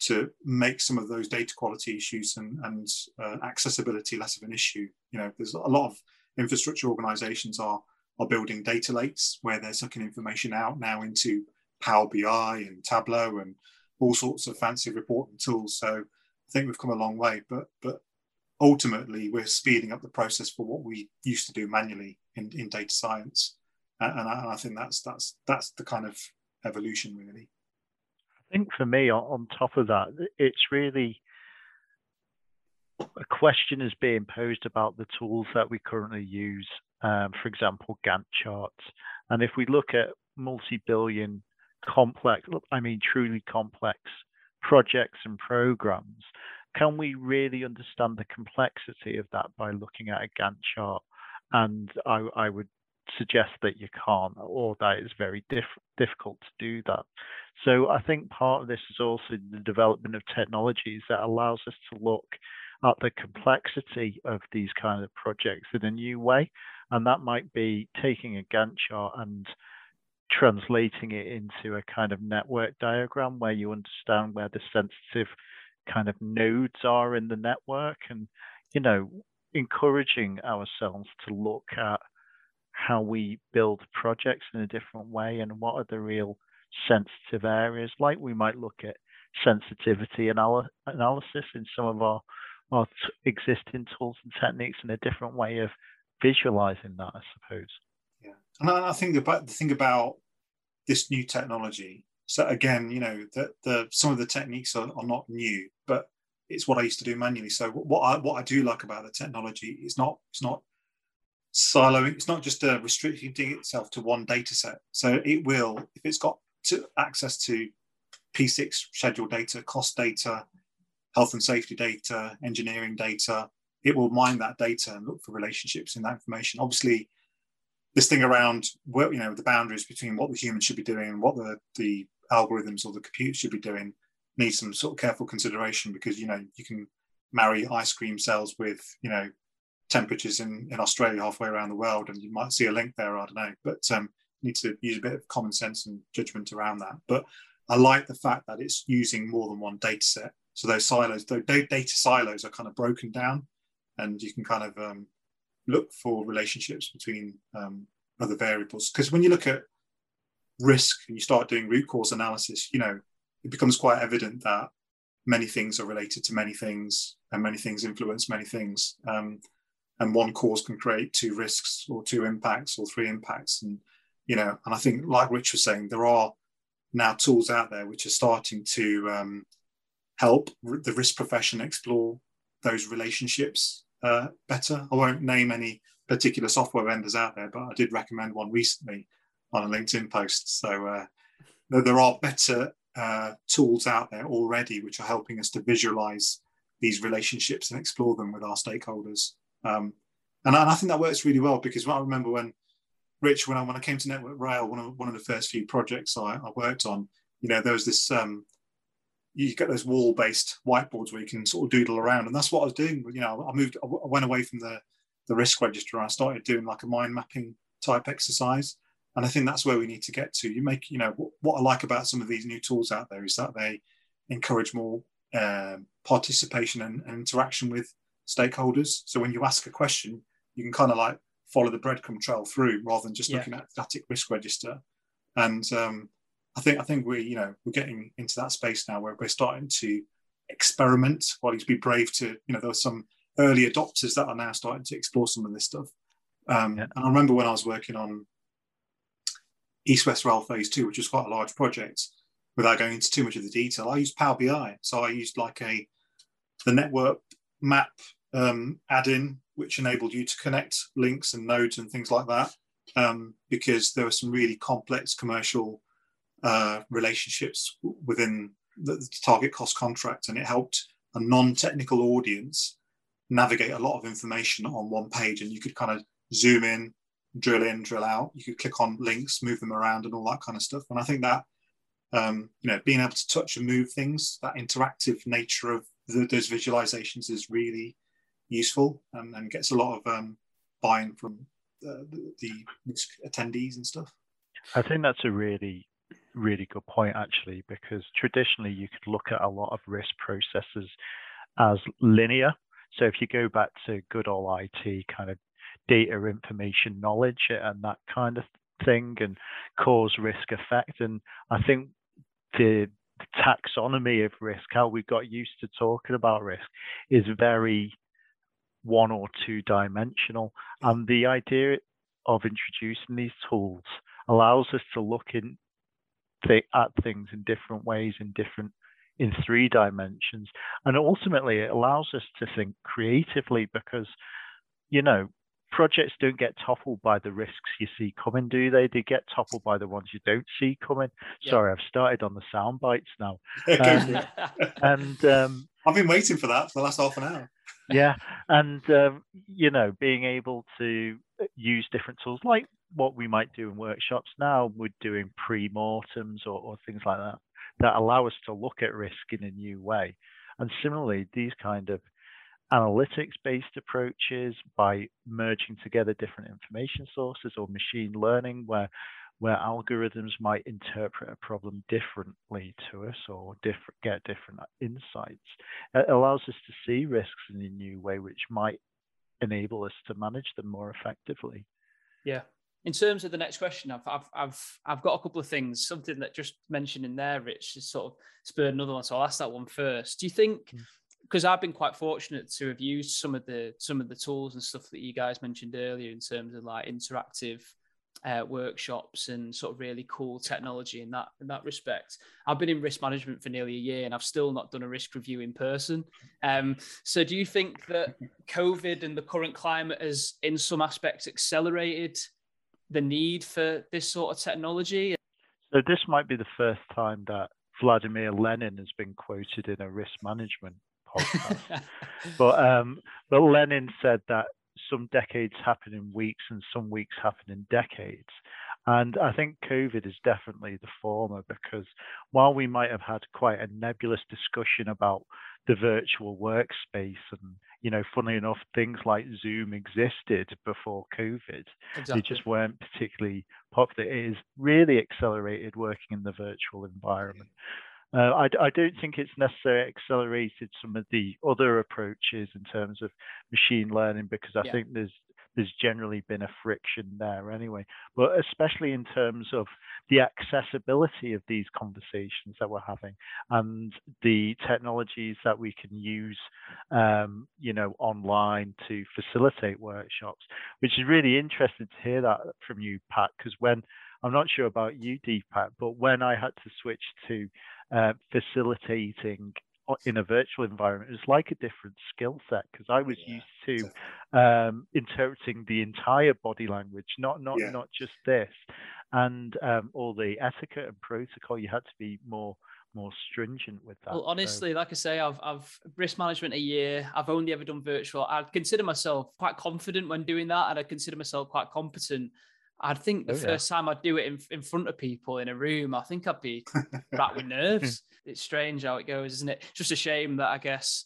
B: to make some of those data quality issues and, and uh, accessibility less of an issue. You know, there's a lot of infrastructure organisations are are building data lakes where they're sucking information out now into Power BI and Tableau and all sorts of fancy reporting tools. So I think we've come a long way, but but ultimately we're speeding up the process for what we used to do manually in, in data science, and, and, I, and I think that's that's that's the kind of evolution really.
C: I think for me, on top of that, it's really a question is being posed about the tools that we currently use. Um, for example, Gantt charts, and if we look at multi-billion complex, I mean, truly complex projects and programs, can we really understand the complexity of that by looking at a Gantt chart? And I, I would suggest that you can't, or that it's very diff- difficult to do that. So I think part of this is also the development of technologies that allows us to look at the complexity of these kind of projects in a new way. And that might be taking a Gantt chart and translating it into a kind of network diagram where you understand where the sensitive kind of nodes are in the network and you know encouraging ourselves to look at how we build projects in a different way and what are the real sensitive areas like we might look at sensitivity anal- analysis in some of our our existing tools and techniques and a different way of visualizing that i suppose
B: yeah, and I think about the thing about this new technology. So again, you know, that the some of the techniques are, are not new, but it's what I used to do manually. So what I what I do like about the technology is not it's not siloing. It's not just uh, restricting itself to one data set. So it will, if it's got to access to P6 schedule data, cost data, health and safety data, engineering data, it will mine that data and look for relationships in that information. Obviously, this thing around where you know the boundaries between what the human should be doing and what the the algorithms or the computer should be doing needs some sort of careful consideration because you know you can marry ice cream sales with you know temperatures in, in Australia halfway around the world, and you might see a link there. I don't know, but um, need to use a bit of common sense and judgment around that. But I like the fact that it's using more than one data set. So those silos, those data silos are kind of broken down, and you can kind of um, look for relationships between um, other variables. Because when you look at risk and you start doing root cause analysis, you know, it becomes quite evident that many things are related to many things and many things influence many things. Um, and one cause can create two risks or two impacts or three impacts. And, you know, and I think, like Rich was saying, there are now tools out there which are starting to um, help the risk profession explore those relationships uh, better. I won't name any particular software vendors out there, but I did recommend one recently on a LinkedIn post. So uh, there are better uh, tools out there already which are helping us to visualize these relationships and explore them with our stakeholders. Um, and, I, and, I, think that works really well because I remember when Rich, when I when I came to Network Rail, one of one of the first few projects I, I worked on, you know, there was this um, you get those wall-based whiteboards where you can sort of doodle around, and that's what I was doing. You know, I moved, I went away from the the risk register, and I started doing like a mind mapping type exercise, and I think that's where we need to get to. You make, you know, what, what I like about some of these new tools out there is that they encourage more um, participation and, and, interaction with stakeholders. So when you ask a question, you can kind of like follow the breadcrumb trail through rather than just yeah. looking at static risk register. And um, I think I think we you know we're getting into that space now where we're starting to experiment. While he's be brave to you know there were some early adopters that are now starting to explore some of this stuff. Um, yeah. And I remember when I was working on East West Rail Phase Two, which was quite a large project. Without going into too much of the detail, I used Power BI. So I used like a the network map um, add-in, which enabled you to connect links and nodes and things like that, um, because there were some really complex commercial uh, relationships within the, the target cost contract, and it helped a non-technical audience navigate a lot of information on one page, and you could kind of zoom in, drill in, drill out. You could click on links, move them around, and all that kind of stuff. And I think that um, you know, being able to touch and move things, that interactive nature of the, those visualizations is really useful and, and gets a lot of um, buy-in from the, the, the attendees and stuff.
C: I think that's a really really good point actually because traditionally you could look at a lot of risk processes as linear. So if you go back to good old IT kind of data information knowledge and that kind of thing and cause risk effect and I think the taxonomy of risk how we got used to talking about risk is very one or two dimensional. And the idea of introducing these tools allows us to look in th- at things in different ways, in different in three dimensions, and ultimately it allows us to think creatively because you know projects don't get toppled by the risks you see coming, do they? They get toppled by the ones you don't see coming. Yeah. Sorry, I've started on the sound bites now. Um, and um,
B: I've been waiting for that for the last half an hour.
C: yeah, and um, you know, being able to use different tools like what we might do in workshops now, we're doing pre-mortems or, or things like that, that allow us to look at risk in a new way. And similarly, these kind of analytics based approaches by merging together different information sources or machine learning where where algorithms might interpret a problem differently to us or different, get different insights. It allows us to see risks in a new way, which might enable us to manage them more effectively.
A: Yeah, in terms of the next question, I've, I've, I've, I've got a couple of things. Something that just mentioned in there, Rich, has sort of spurred another one. So I'll ask that one first. Do you think, because mm. I've been quite fortunate to have used some of the some of the tools and stuff that you guys mentioned earlier in terms of like interactive uh, workshops and sort of really cool technology in that in that respect. I've been in risk management for nearly a year and I've still not done a risk review in person. Um, so, do you think that COVID and the current climate has, in some aspects, accelerated the need for this sort of technology?
C: So this might be the first time that Vladimir Lenin has been quoted in a risk management podcast. but um, but Lenin said that some decades happen in weeks and some weeks happen in decades. And I think COVID is definitely the former because while we might have had quite a nebulous discussion about the virtual workspace and you know funnily enough things like zoom existed before covid exactly. they just weren't particularly popular it has really accelerated working in the virtual environment uh, I, I, don't think it's necessarily accelerated some of the other approaches in terms of machine learning because I yeah. think there's there's generally been a friction there anyway. But especially in terms of the accessibility of these conversations that we're having and the technologies that we can use, um, you know, online to facilitate workshops, which is really interesting to hear that from you, Pat, because when I'm not sure about you, Deepak, but when I had to switch to uh, facilitating in a virtual environment is like a different skill set because I was yeah, used to um, interpreting the entire body language, not not yeah. not just this, and um, all the etiquette and protocol. You had to be more more stringent with that.
A: Well, honestly, so. like I say, I've I've risk management a year. I've only ever done virtual. I consider myself quite confident when doing that, and I consider myself quite competent. I think the oh, first yeah. time I'd do it in, in front of people in a room, I think I'd be back with nerves. it's strange how it goes, isn't it? Just a shame that I guess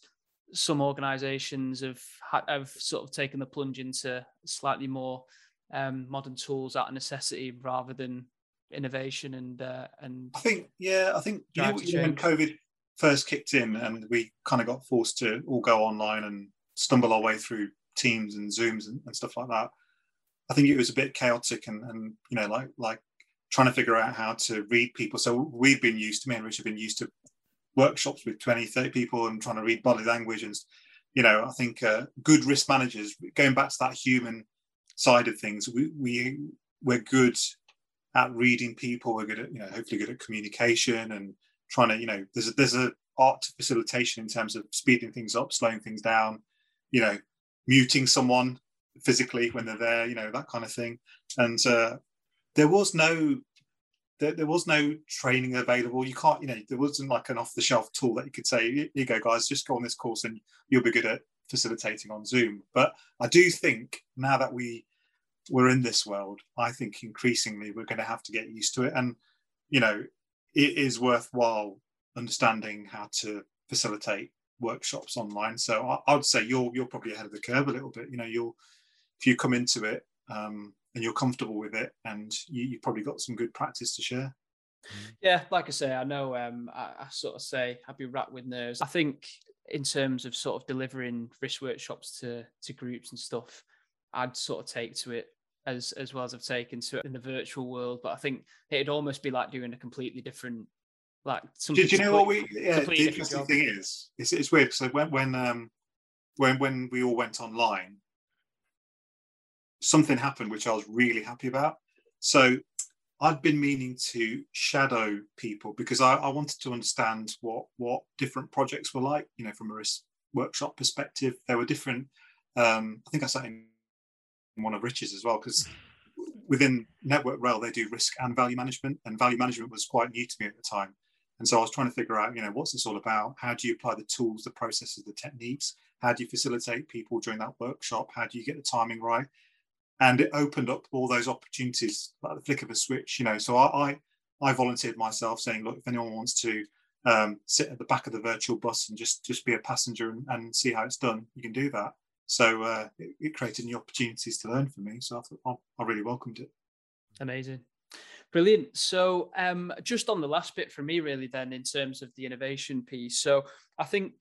A: some organisations have have sort of taken the plunge into slightly more um, modern tools out of necessity rather than innovation and uh, and.
B: I think yeah, I think you know, when COVID first kicked in and we kind of got forced to all go online and stumble our way through Teams and Zooms and, and stuff like that I think it was a bit chaotic and, and you know like like trying to figure out how to read people. So we've been used to me and Rich have been used to workshops with 20, 30 people and trying to read body language and you know I think uh, good risk managers going back to that human side of things we, we we're good at reading people we're good at you know hopefully good at communication and trying to you know there's a, there's a art to facilitation in terms of speeding things up slowing things down you know muting someone physically when they're there, you know, that kind of thing. And uh, there was no there, there, was no training available. You can't, you know, there wasn't like an off-the-shelf tool that you could say, "Here you go, guys, just go on this course and you'll be good at facilitating on Zoom." But I do think now that we we're in this world, I think increasingly we're going to have to get used to it, and you know, it is worthwhile understanding how to facilitate workshops online. So I, I would say you're you're probably ahead of the curve a little bit. You know, you're if you come into it um, and you're comfortable with it, and you, have probably got some good practice to share.
A: Yeah, like I say, I know um, I, I, sort of say I'd be wrapped with nerves. I think in terms of sort of delivering risk workshops to to groups and stuff, I'd sort of take to it as as well as I've taken to it in the virtual world. But I think it'd almost be like doing a completely different, like something.
B: Did you know what we? Yeah, the interesting thing is, it's, it's weird. So when when um when when we all went online, something happened which I was really happy about. So I'd been meaning to shadow people because I, I, wanted to understand what what different projects were like. You know, from a risk workshop perspective, there were different. Um, I think I sat in one of Rich's as well because within Network Rail they do risk and value management, and value management was quite new to me at the time. And so I was trying to figure out, you know, what's this all about? How do you apply the tools, the processes, the techniques? How do you facilitate people during that workshop? How do you get the timing right? And it opened up all those opportunities like the flick of a switch you know. So i i, I volunteered myself saying look if anyone wants to um, sit at the back of the virtual bus and just just be a passenger and, and see how it's done you can do that. So uh, it, it, created new opportunities to learn for me so i thought oh, i really welcomed it.
A: Amazing. Brilliant. So um, just on the last bit for me really then in terms of the innovation piece. So i think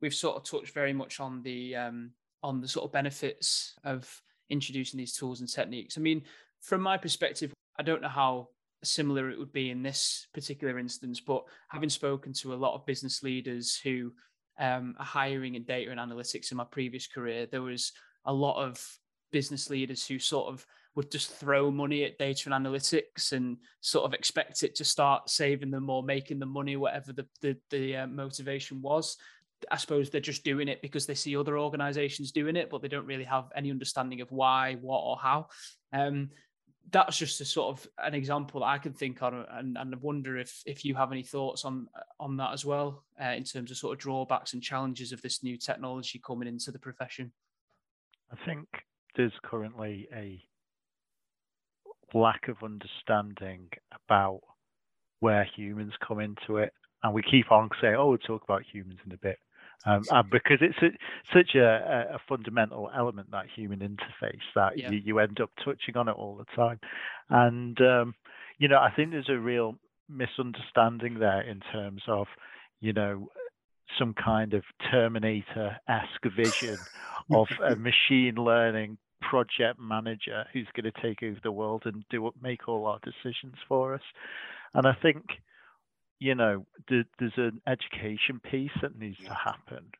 A: we've sort of touched very much on the um, on the sort of benefits of introducing these tools and techniques. I mean, from my perspective, I don't know how similar it would be in this particular instance, but having spoken to a lot of business leaders who um, are hiring in data and analytics in my previous career, there was a lot of business leaders who sort of would just throw money at data and analytics and sort of expect it to start saving them or making them money, whatever the the, the uh, motivation was. I suppose they're just doing it because they see other organizations doing it, but they don't really have any understanding of why, what, or how. Um, that's just a sort of an example that I can think on, and, and I wonder if if you have any thoughts on on that as well, uh, in terms of sort of drawbacks and challenges of this new technology coming into the profession.
C: I think there's currently a lack of understanding about where humans come into it. And we keep on saying, oh, we'll talk about humans in a bit. Um, because it's a, such a, a, fundamental element, that human interface, that yeah. you, you, end up touching on it all the time. And, um, you know, I think there's a real misunderstanding there in terms of, you know, some kind of Terminator esque vision of a machine learning project manager who's going to take over the world and do make all our decisions for us. And I think, you know, there's an education piece that needs to happen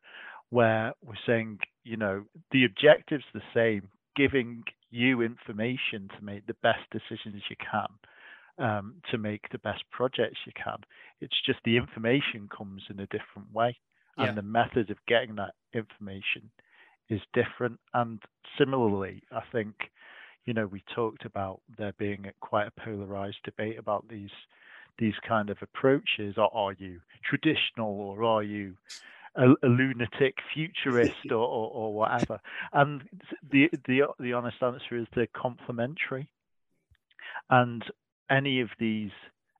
C: where we're saying, you know, the objective's the same, giving you information to make the best decisions you can. Um, to make the best projects you can. It's just the information comes in a different way, and the method of getting that information is different. And similarly, I think, you know, we talked about there being a, quite a polarized debate about these these kind of approaches. Are, are you traditional or are you a, a lunatic futurist or, or, or, whatever? And the the the honest answer is they're complementary. And any of these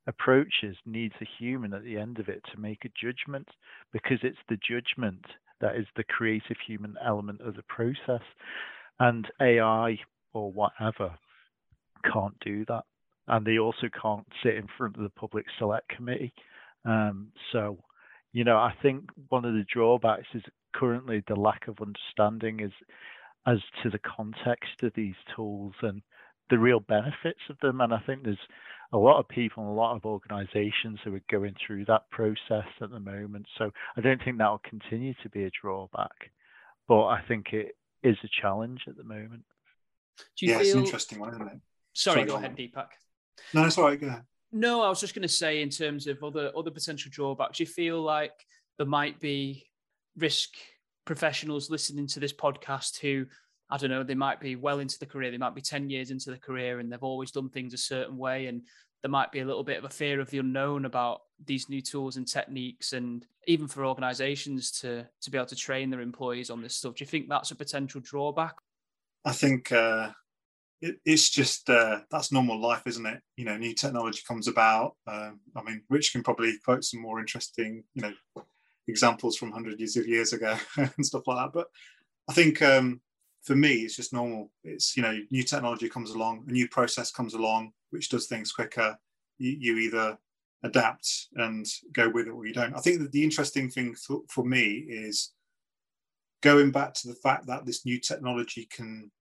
C: approaches needs a human at the end of it to make a judgment because it's the judgment that is the creative human element of the process. And AI or whatever can't do that. And they also can't sit in front of the public select committee. Um, so, you know, I think one of the drawbacks is currently the lack of understanding is as to the context of these tools and the real benefits of them. And I think there's a lot of people and a lot of organizations who are going through that process at the moment. So I don't think that will continue to be a drawback, but I think it is a challenge at the moment.
B: yeah, feel... it's an interesting one, isn't it?
A: Sorry, Sorry go, go ahead, Deepak.
B: No, it's all right. Go ahead.
A: No, I was just going to say, in terms of other other potential drawbacks, you feel like there might be risk professionals listening to this podcast who I don't know, they might be well into the career, they might be 10 years into the career and they've always done things a certain way. And there might be a little bit of a fear of the unknown about these new tools and techniques. And even for organizations to, to be able to train their employees on this stuff, do you think that's a potential drawback?
B: I think uh, it, it's just uh, that's normal life, isn't it? You know, new technology comes about. Um, I mean, Rich can probably quote some more interesting, you know, examples from hundred years of years ago and stuff like that. But I think um, for me, it's just normal. It's you know, new technology comes along, a new process comes along, which does things quicker. You, you either adapt and go with it, or you don't. I think that the interesting thing for, for me is going back to the fact that this new technology can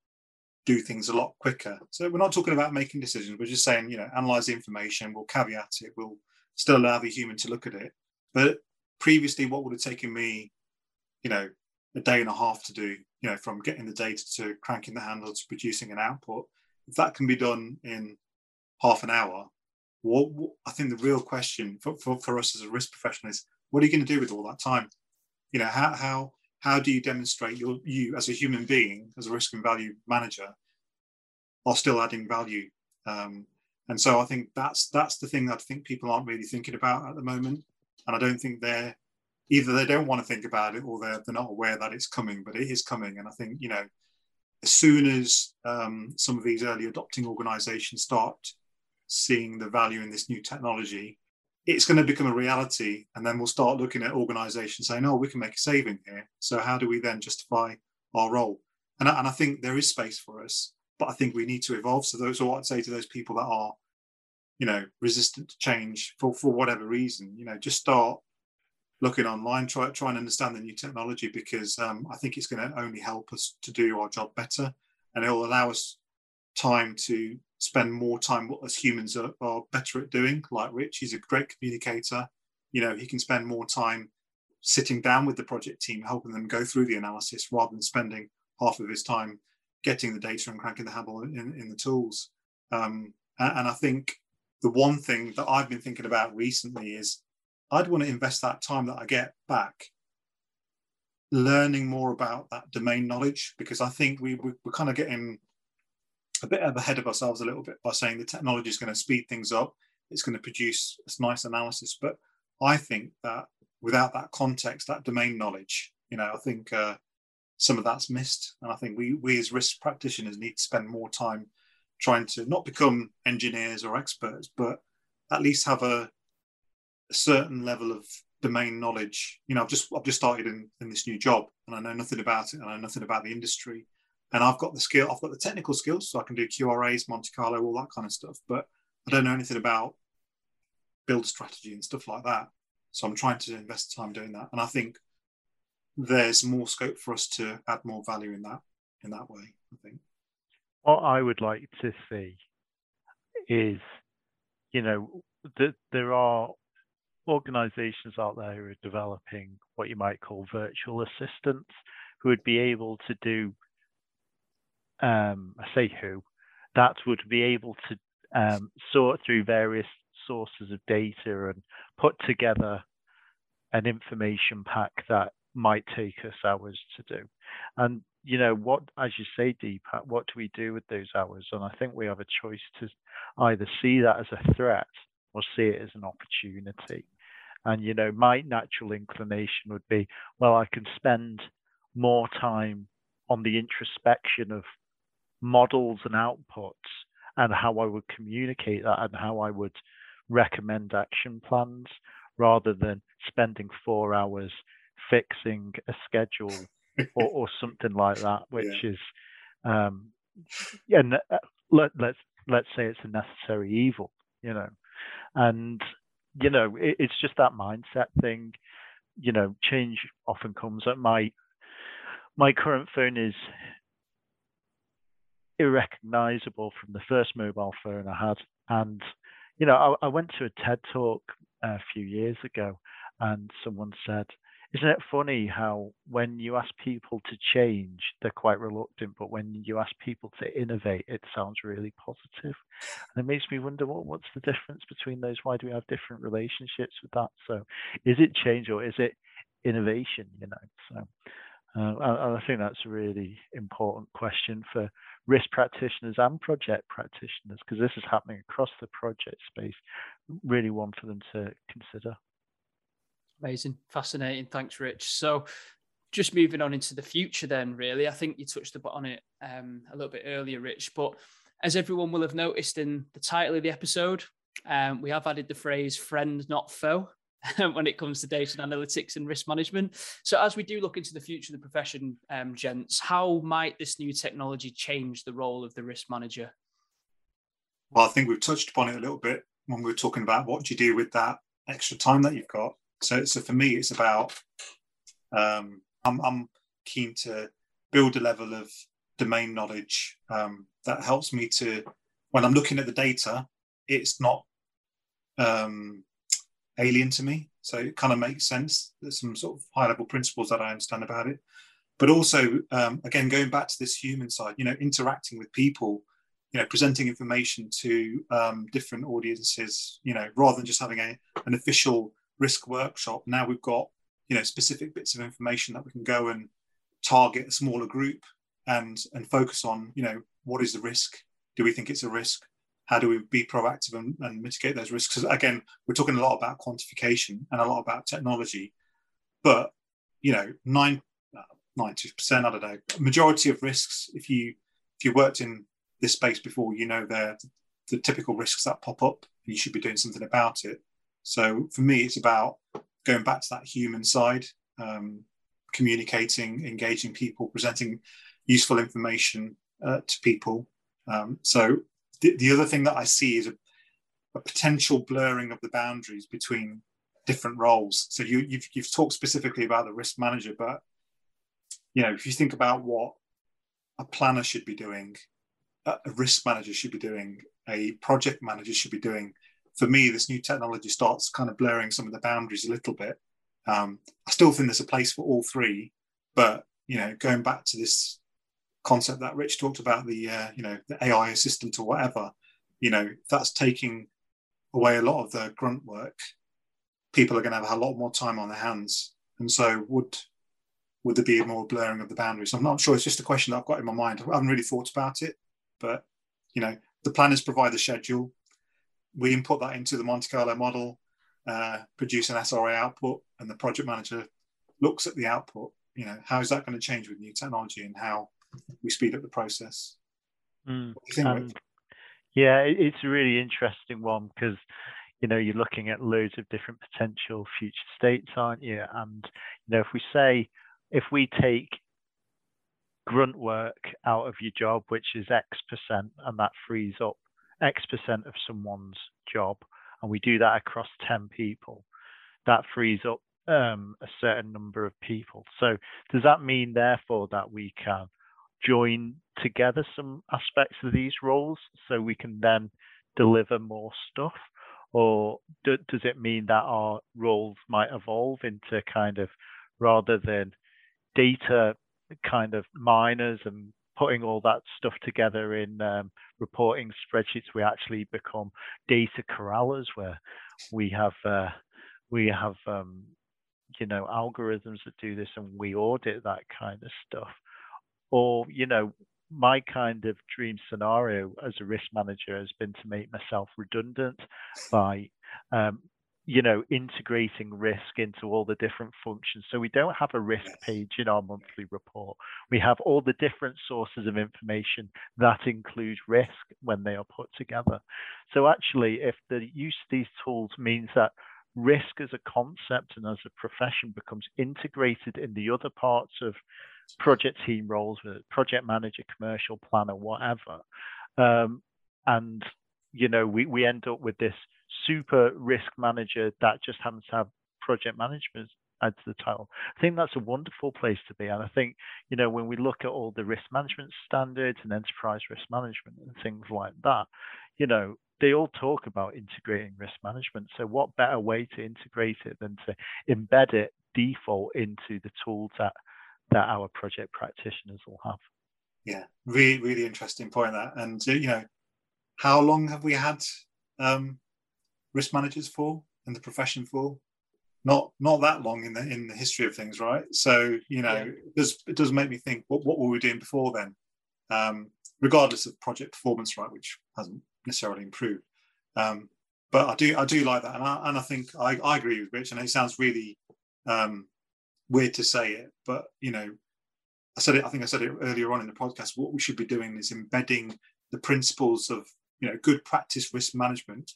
B: do things a lot quicker. So we're not talking about making decisions. We're just saying, you know, analyze the information. We'll caveat it. We'll still allow the human to look at it. But previously, what would have taken me, you know, a day and a half to do, you know, from getting the data to cranking the handle to producing an output. If that can be done in half an hour, what, what I think the real question for, for, for us as a risk professional is, what are you going to do with all that time? You know, how how how do you demonstrate your you as a human being, as a risk and value manager, are still adding value? Um, and so I think that's that's the thing that I think people aren't really thinking about at the moment, and I don't think they're either they don't want to think about it or they're, they're not aware that it's coming, but it is coming. And I think, you know, as soon as um, some of these early adopting organizations start seeing the value in this new technology, it's going to become a reality. And then we'll start looking at organizations saying, oh, we can make a saving here. So how do we then justify our role? And I, and I think there is space for us, but I think we need to evolve. So those are what I'd say to those people that are, you know, resistant to change for, for whatever reason, you know, just start looking online, try try and understand the new technology because um, I think it's going to only help us to do our job better, and it will allow us time to spend more time what as humans are, are better at doing. Like Rich, he's a great communicator. You know, he can spend more time sitting down with the project team, helping them go through the analysis rather than spending half of his time getting the data and cranking the handle in, in the tools. Um, and, and I think the one thing that I've been thinking about recently is I'd want to invest that time that I get back learning more about that domain knowledge because I think we, we, are kind of getting a bit ahead of ourselves a little bit by saying the technology is going to speed things up, it's going to produce a nice analysis. But I think that without that context, that domain knowledge, you know, I think uh, some of that's missed. And I think we, we as risk practitioners need to spend more time trying to not become engineers or experts, but at least have a, a certain level of domain knowledge. You know, I've just I've just started in, in this new job and I know nothing about it and I know nothing about the industry. And I've got the skill, I've got the technical skills, so I can do QRAs, Monte Carlo, all that kind of stuff. But I don't know anything about build strategy and stuff like that. So I'm trying to invest time doing that. And I think there's more scope for us to add more value in that in that way, I think.
C: What I would like to see is, you know, that there are organizations out there who are developing what you might call virtual assistants who would be able to do um, I say who that would be able to um, sort through various sources of data and put together an information pack that might take us hours to do. And you know what, as you say, Deepak, what do we do with those hours? And I think we have a choice to either see that as a threat or see it as an opportunity. And you know, my natural inclination would be, well, I can spend more time on the introspection of models and outputs and how I would communicate that and how I would recommend action plans rather than spending four hours fixing a schedule or, or, something like that, which yeah. is um, and uh, let, let's let's say it's a necessary evil, you know, and you know it, it's just that mindset thing. You know, change often comes at my my current phone is irrecognizable from the first mobile phone I had. And, you know, I, I went to a TED talk a few years ago and someone said, isn't it funny how when you ask people to change, they're quite reluctant, but when you ask people to innovate, it sounds really positive. And it makes me wonder what what's the difference between those? Why do we have different relationships with that? So is it change or is it innovation? You know, so uh, I think that's a really important question for risk practitioners and project practitioners because this is happening across the project space. Really one for them to consider.
A: Amazing, fascinating. Thanks, Rich. So, just moving on into the future, then, really, I think you touched on it um, a little bit earlier, Rich. But as everyone will have noticed in the title of the episode, um, we have added the phrase "friend, not foe." when it comes to data analytics and risk management. So, as we do look into the future of the profession, um, gents, how might this new technology change the role of the risk manager?
B: Well, I think we've touched upon it a little bit when we were talking about what do you do with that extra time that you've got. So, so for me, it's about um, I'm, I'm keen to build a level of domain knowledge um, that helps me to when I'm looking at the data, it's not um, alien to me. So it kind of makes sense. There's some sort of high level principles that I understand about it. But also, um, again, going back to this human side, you know, interacting with people, you know, presenting information to um, different audiences, you know, rather than just having a, an official risk workshop. Now we've got, you know, specific bits of information that we can go and target a smaller group and and focus on, you know, what is the risk? Do we think it's a risk? How do we be proactive and, and mitigate those risks? Because again, we're talking a lot about quantification and a lot about technology, but you know, nine, 90%, I don't know, majority of risks, if you if you worked in this space before, you know they're the typical risks that pop up and you should be doing something about it. So for me, it's about going back to that human side, um, communicating, engaging people, presenting useful information uh, to people. Um, so the, the other thing that I see is a, a, potential blurring of the boundaries between different roles. So you, you've, you've talked specifically about the risk manager, but you know, if you think about what a planner should be doing, a risk manager should be doing, a project manager should be doing. For me, this new technology starts kind of blurring some of the boundaries a little bit. Um, I still think there's a place for all three, but you know, going back to this concept that Rich talked about the uh, you know the AI assistant or whatever, you know that's taking away a lot of the grunt work. People are going to have a lot more time on their hands, and so would would there be more blurring of the boundaries? I'm not sure. It's just a question that I've got in my mind. I haven't really thought about it, but you know the planners provide the schedule. We input that into the Monte Carlo model, uh, produce an SRA output, and the project manager looks at the output. You know, how is that going to change with new technology, and how we speed up the process.
C: Mm. And Yeah, it's a really interesting one because you know you're looking at loads of different potential future states, aren't you? And you know if we say if we take grunt work out of your job, which is X percent, and that frees up X percent of someone's job, and we do that across 10 people, that frees up um, a certain number of people. So, does that mean, therefore, that we can join together some aspects of these roles so we can then deliver more stuff? Or do, does it mean that our roles might evolve into kind of rather than data kind of miners and putting all that stuff together in um, reporting spreadsheets, we actually become data corrallers where we have uh, we have um, you know algorithms that do this and we audit that kind of stuff. Or you know my kind of dream scenario as a risk manager has been to make myself redundant by um, you know, integrating risk into all the different functions. So we don't have a risk page in our monthly report. We have all the different sources of information that include risk when they are put together. So actually, if the use of these tools means that risk as a concept and as a profession becomes integrated in the other parts of project team roles, with project manager, commercial planner, whatever, um, and you know, we, we end up with this super risk manager that just happens to have project management add to the title. I think that's a wonderful place to be. And I think, you know, when we look at all the risk management standards and enterprise risk management and things like that, you know, they all talk about integrating risk management. So what better way to integrate it than to embed it default into the tools that that our project practitioners will have.
B: Yeah, really, really interesting point that. And you know, how long have we had um, risk managers for in the profession for? Not not that long in the in the history of things, right? So you know, yeah. it does it does make me think what what were we doing before then? Um, regardless of project performance, right, which hasn't necessarily improved. Um, but I do I do like that, and I and I think I, I agree with Rich, and it sounds really um, weird to say it, but you know, I said it. I think I said it earlier on in the podcast. What we should be doing is embedding the principles of you know good practice risk management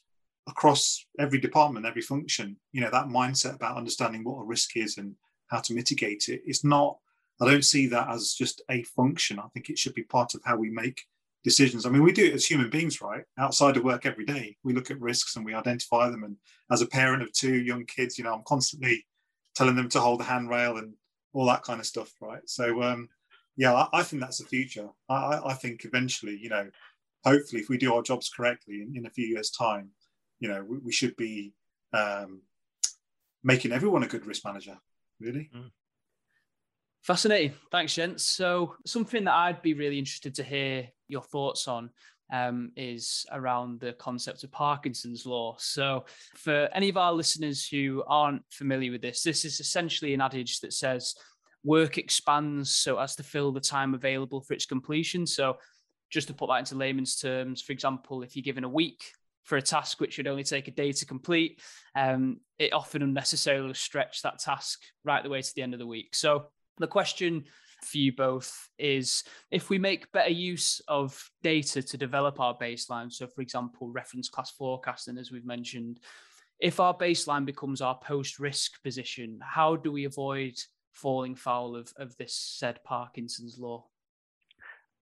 B: across every department every function you know that mindset about understanding what a risk is and how to mitigate it it's not i don't see that as just a function i think it should be part of how we make decisions i mean we do it as human beings right outside of work every day we look at risks and we identify them and as a parent of two young kids you know i'm constantly telling them to hold the handrail and all that kind of stuff right so um yeah i, I think that's the future I, I think eventually you know hopefully, if we do our jobs correctly in, in a few years' time, you know, we, we should be um, making everyone a good risk manager. Really. Mm.
A: Fascinating. Thanks, gents. So, something that I'd be really interested to hear your thoughts on um, is around the concept of Parkinson's law. So, for any of our listeners who aren't familiar with this, this is essentially an adage that says work expands so as to fill the time available for its completion. So, just to put that into layman's terms, for example, if you're given a week for a task which should only take a day to complete, um, it often unnecessarily stretch that task right the way to the end of the week. So the question for you both is if we make better use of data to develop our baseline, so for example, reference class forecasting, as we've mentioned, if our baseline becomes our post risk position, how do we avoid falling foul of, of this said Parkinson's law?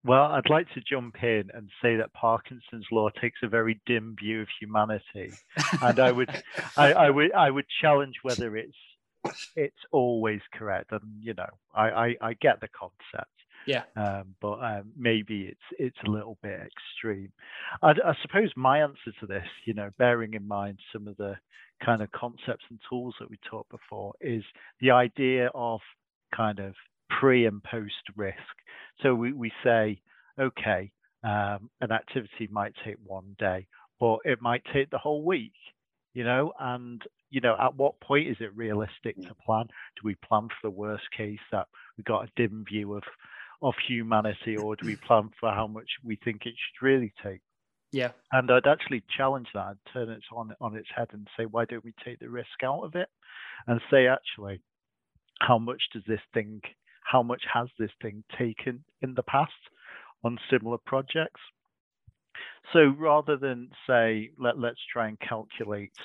C: Well, I'd like to jump in and say that Parkinson's law takes a very dim view of humanity, and I would, I, I, would, I would challenge whether it's it's always correct. And you know, I, I, I get the concept,
A: yeah,
C: um, but um, maybe it's it's a little bit extreme. I, I suppose my answer to this, you know, bearing in mind some of the kind of concepts and tools that we talked before, is the idea of kind of pre and post risk. So we, we say, okay, um, an activity might take one day, but it might take the whole week, you know, and you know, at what point is it realistic to plan? Do we plan for the worst case that we've got a dim view of of humanity, or do we plan for how much we think it should really take?
A: Yeah.
C: And I'd actually challenge that and turn it on on its head and say, why don't we take the risk out of it? And say, actually, how much does this thing how much has this thing taken in the past on similar projects? So rather than say, let, let's try and calculate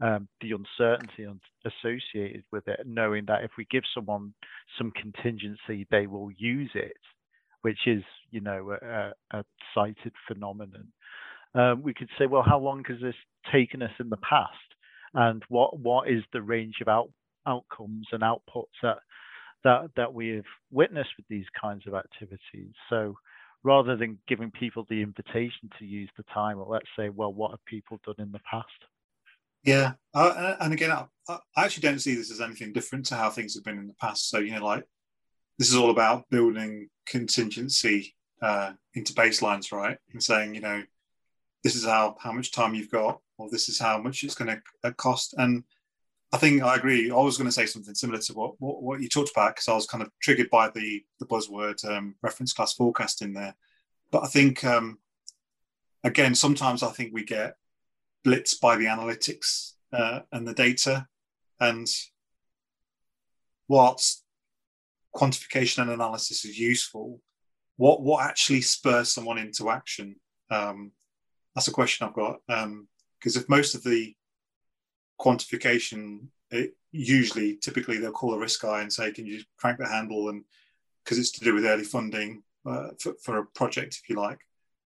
C: um, the uncertainty associated with it, knowing that if we give someone some contingency, they will use it, which is, you know, a, a cited phenomenon. Um, we could say, well, how long has this taken us in the past, and what what is the range of out, outcomes and outputs that that that we have witnessed with these kinds of activities? So rather than giving people the invitation to use the time, let's say, well, what have people done in the past?
B: Yeah, uh, and again, I, I, actually don't see this as anything different to how things have been in the past. So you know, like this is all about building contingency uh, into baselines, right? And saying, you know, this is how how much time you've got, or this is how much it's going to uh, cost. And I think I agree. I was going to say something similar to what what, what you talked about because I was kind of triggered by the the buzzword um, reference class forecasting there. But I think um, again, sometimes I think we get blitzed by the analytics uh, and the data, and whilst quantification and analysis is useful, what what actually spurs someone into action? Um, that's a question I've got. Because um, if most of the quantification, it, usually, typically, they'll call a risk guy and say, "Can you crank the handle?" And because it's to do with early funding uh, for, for a project, if you like.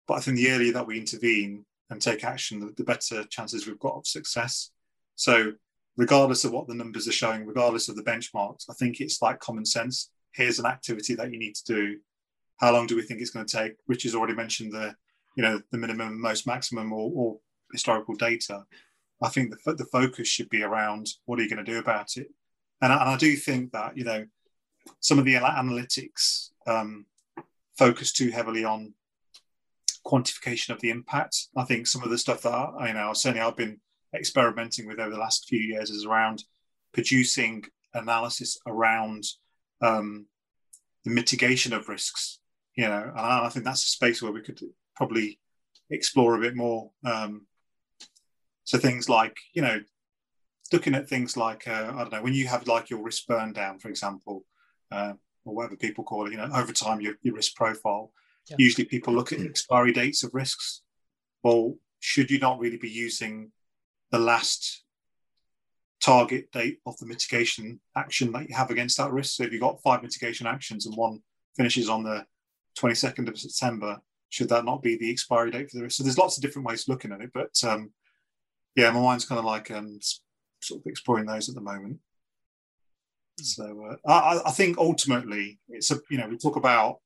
B: But I think the earlier that we intervene and take action, the, the better chances we've got of success. So, regardless of what the numbers are showing, regardless of the benchmarks, I think it's like common sense. Here's an activity that you need to do. How long do we think it's going to take? Rich has already mentioned the you know the minimum, most maximum, or, or historical data. I think the, the focus should be around what are you going to do about it, and I, and I do think that you know some of the analytics um, focus too heavily on quantification of the impact. I think some of the stuff that I, you know certainly I've been experimenting with over the last few years is around producing analysis around um, the mitigation of risks. You know, and I, think that's a space where we could probably explore a bit more. Um, so things like, you know, looking at things like, uh, I don't know, when you have like your risk burn down, for example, uh, or whatever people call it, you know, over time, your, your risk profile, yeah. usually people look at expiry dates of risks. Well, should you not really be using the last target date of the mitigation action that you have against that risk? So if you've got five mitigation actions and one finishes on the 22nd of September, should that not be the expiry date for the risk? So there's lots of different ways of looking at it, but um, yeah, my mind's kind of like um, sort of exploring those at the moment. So uh, I, I, think ultimately it's a you know we talk about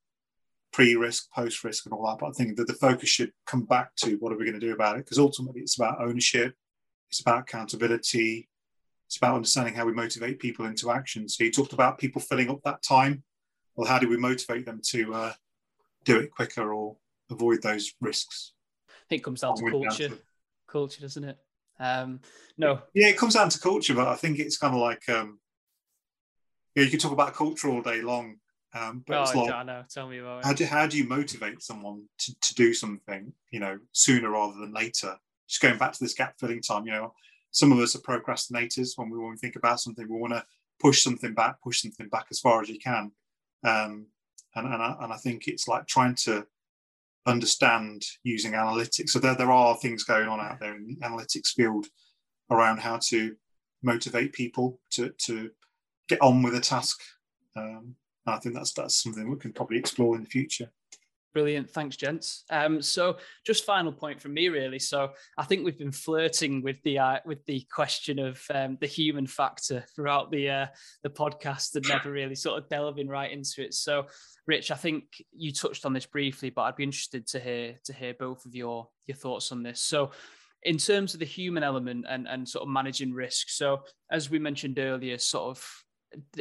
B: pre-risk, post-risk, and all that, but I think that the focus should come back to what are we going to do about it because ultimately it's about ownership, it's about accountability, it's about understanding how we motivate people into action. So you talked about people filling up that time. Well, how do we motivate them to uh, do it quicker or avoid those risks.
A: I think it comes down to culture, down to... culture, doesn't it? Um, no.
B: Yeah, it comes down to culture, but I think it's kind of like, um, yeah, you can talk about culture all day long. Um, but
A: oh,
B: it's like,
A: I know. Tell me about
B: it. How do, how do you motivate someone to, to do something, you know, sooner rather than later? Just going back to this gap filling time, you know, some of us are procrastinators when we when we think about something, we want to push something back, push something back as far as you can. Um, and and I, and I think it's like trying to understand using analytics. So there, there are things going on out there in the analytics field around how to motivate people to, to get on with a task. Um, I think that's that's something we can probably explore in the future.
A: Brilliant. Thanks, gents. Um, so just final point from me, really. So I think we've been flirting with the uh, with the question of um, the human factor throughout the uh, the podcast and never really sort of delving right into it. So, Rich, I think you touched on this briefly, but I'd be interested to hear to hear both of your your thoughts on this. So, in terms of the human element and and sort of managing risk. So, as we mentioned earlier, sort of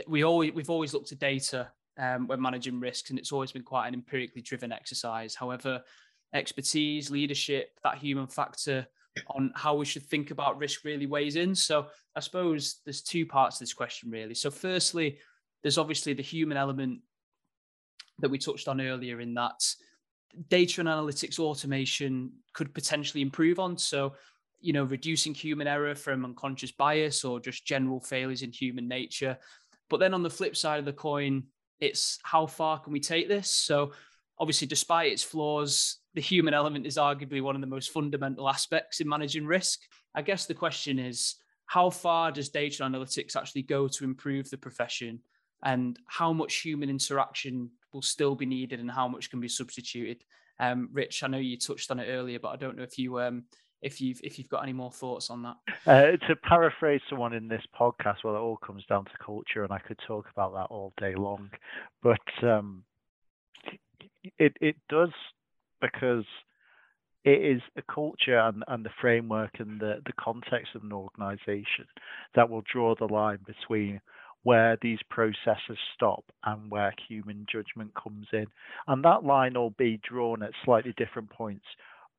A: we always we've always looked at data um, when managing risks, and it's always been quite an empirically driven exercise. However, expertise, leadership, that human factor on how we should think about risk really weighs in. So I suppose there's two parts to this question, really. So, firstly, there's obviously the human element that we touched on earlier in that data and analytics automation could potentially improve on. So, you know, reducing human error from unconscious bias or just general failures in human nature. But then on the flip side of the coin, it's how far can we take this? So obviously, despite its flaws, the human element is arguably one of the most fundamental aspects in managing risk. I guess the question is how far does data analytics actually go to improve the profession? And how much human interaction will still be needed and how much can be substituted? Um, Rich, I know you touched on it earlier, but I don't know if you um, if you've if you've got any more thoughts on that.
C: Uh, to paraphrase someone in this podcast, well, it all comes down to culture, and I could talk about that all day long. But um, it it does because it is a culture and, and the framework and the, the context of an organization that will draw the line between where these processes stop and where human judgment comes in. And that line will be drawn at slightly different points,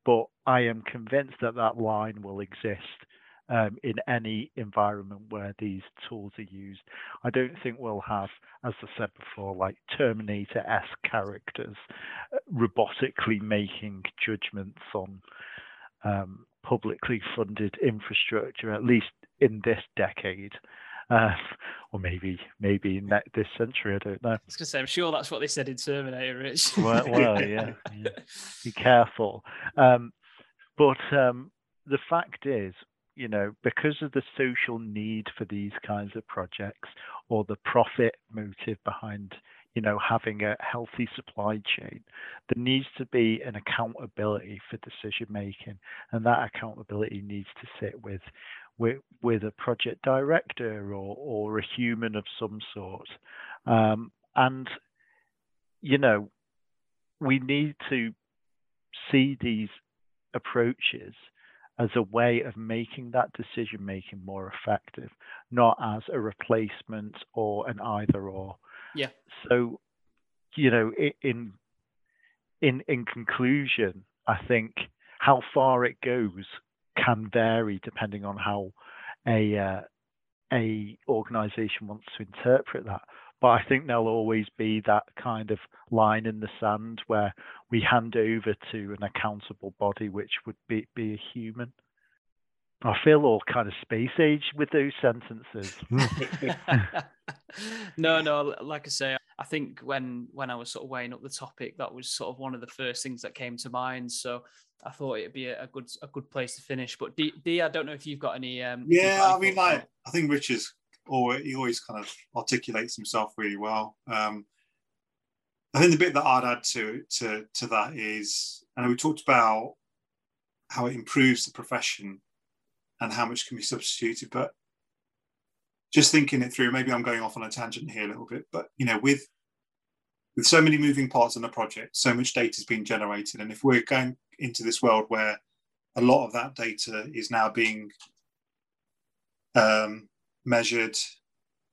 C: but I am convinced that that line will exist um, in any environment where these tools are used. I don't think we'll have, as I said before, like Terminator esque characters uh, robotically making judgments on um, publicly funded infrastructure, at least in this decade. Uh, or maybe maybe in that, this century, I don't know. I
A: was gonna say, I'm sure that's what they said in Terminator, Rich.
C: well, well yeah, yeah, Be careful. Um, but um, the fact is, you know, because of the social need for these kinds of projects or the profit motive behind, you know, having a healthy supply chain, there needs to be an accountability for decision making, and that accountability needs to sit with with, with a project director or or a human of some sort, um, and you know, we need to see these approaches as a way of making that decision making more effective, not as a replacement or an either or.
A: Yeah.
C: So, you know, in in in conclusion, I think how far it goes can vary depending on how a uh, a organization wants to interpret that. But I think there'll always be that kind of line in the sand where we hand over to an accountable body, which would be, be a human. I feel all kind of space age with those sentences.
A: no, no, like I say, I think when when I was sort of weighing up the topic, that was sort of one of the first things that came to mind. So I thought it'd be a, good a good place to finish. But D, D I don't know if you've got any. Um,
B: yeah, I mean, like I think Richard's always he always kind of articulates himself really well. Um, I think the bit that I'd add to to to that is, and we talked about how it improves the profession and how much can be substituted, but just thinking it through, maybe I'm going off on a tangent here a little bit, but you know, with with so many moving parts in the project, so much data is being generated, and if we're going into this world where a lot of that data is now being um, measured,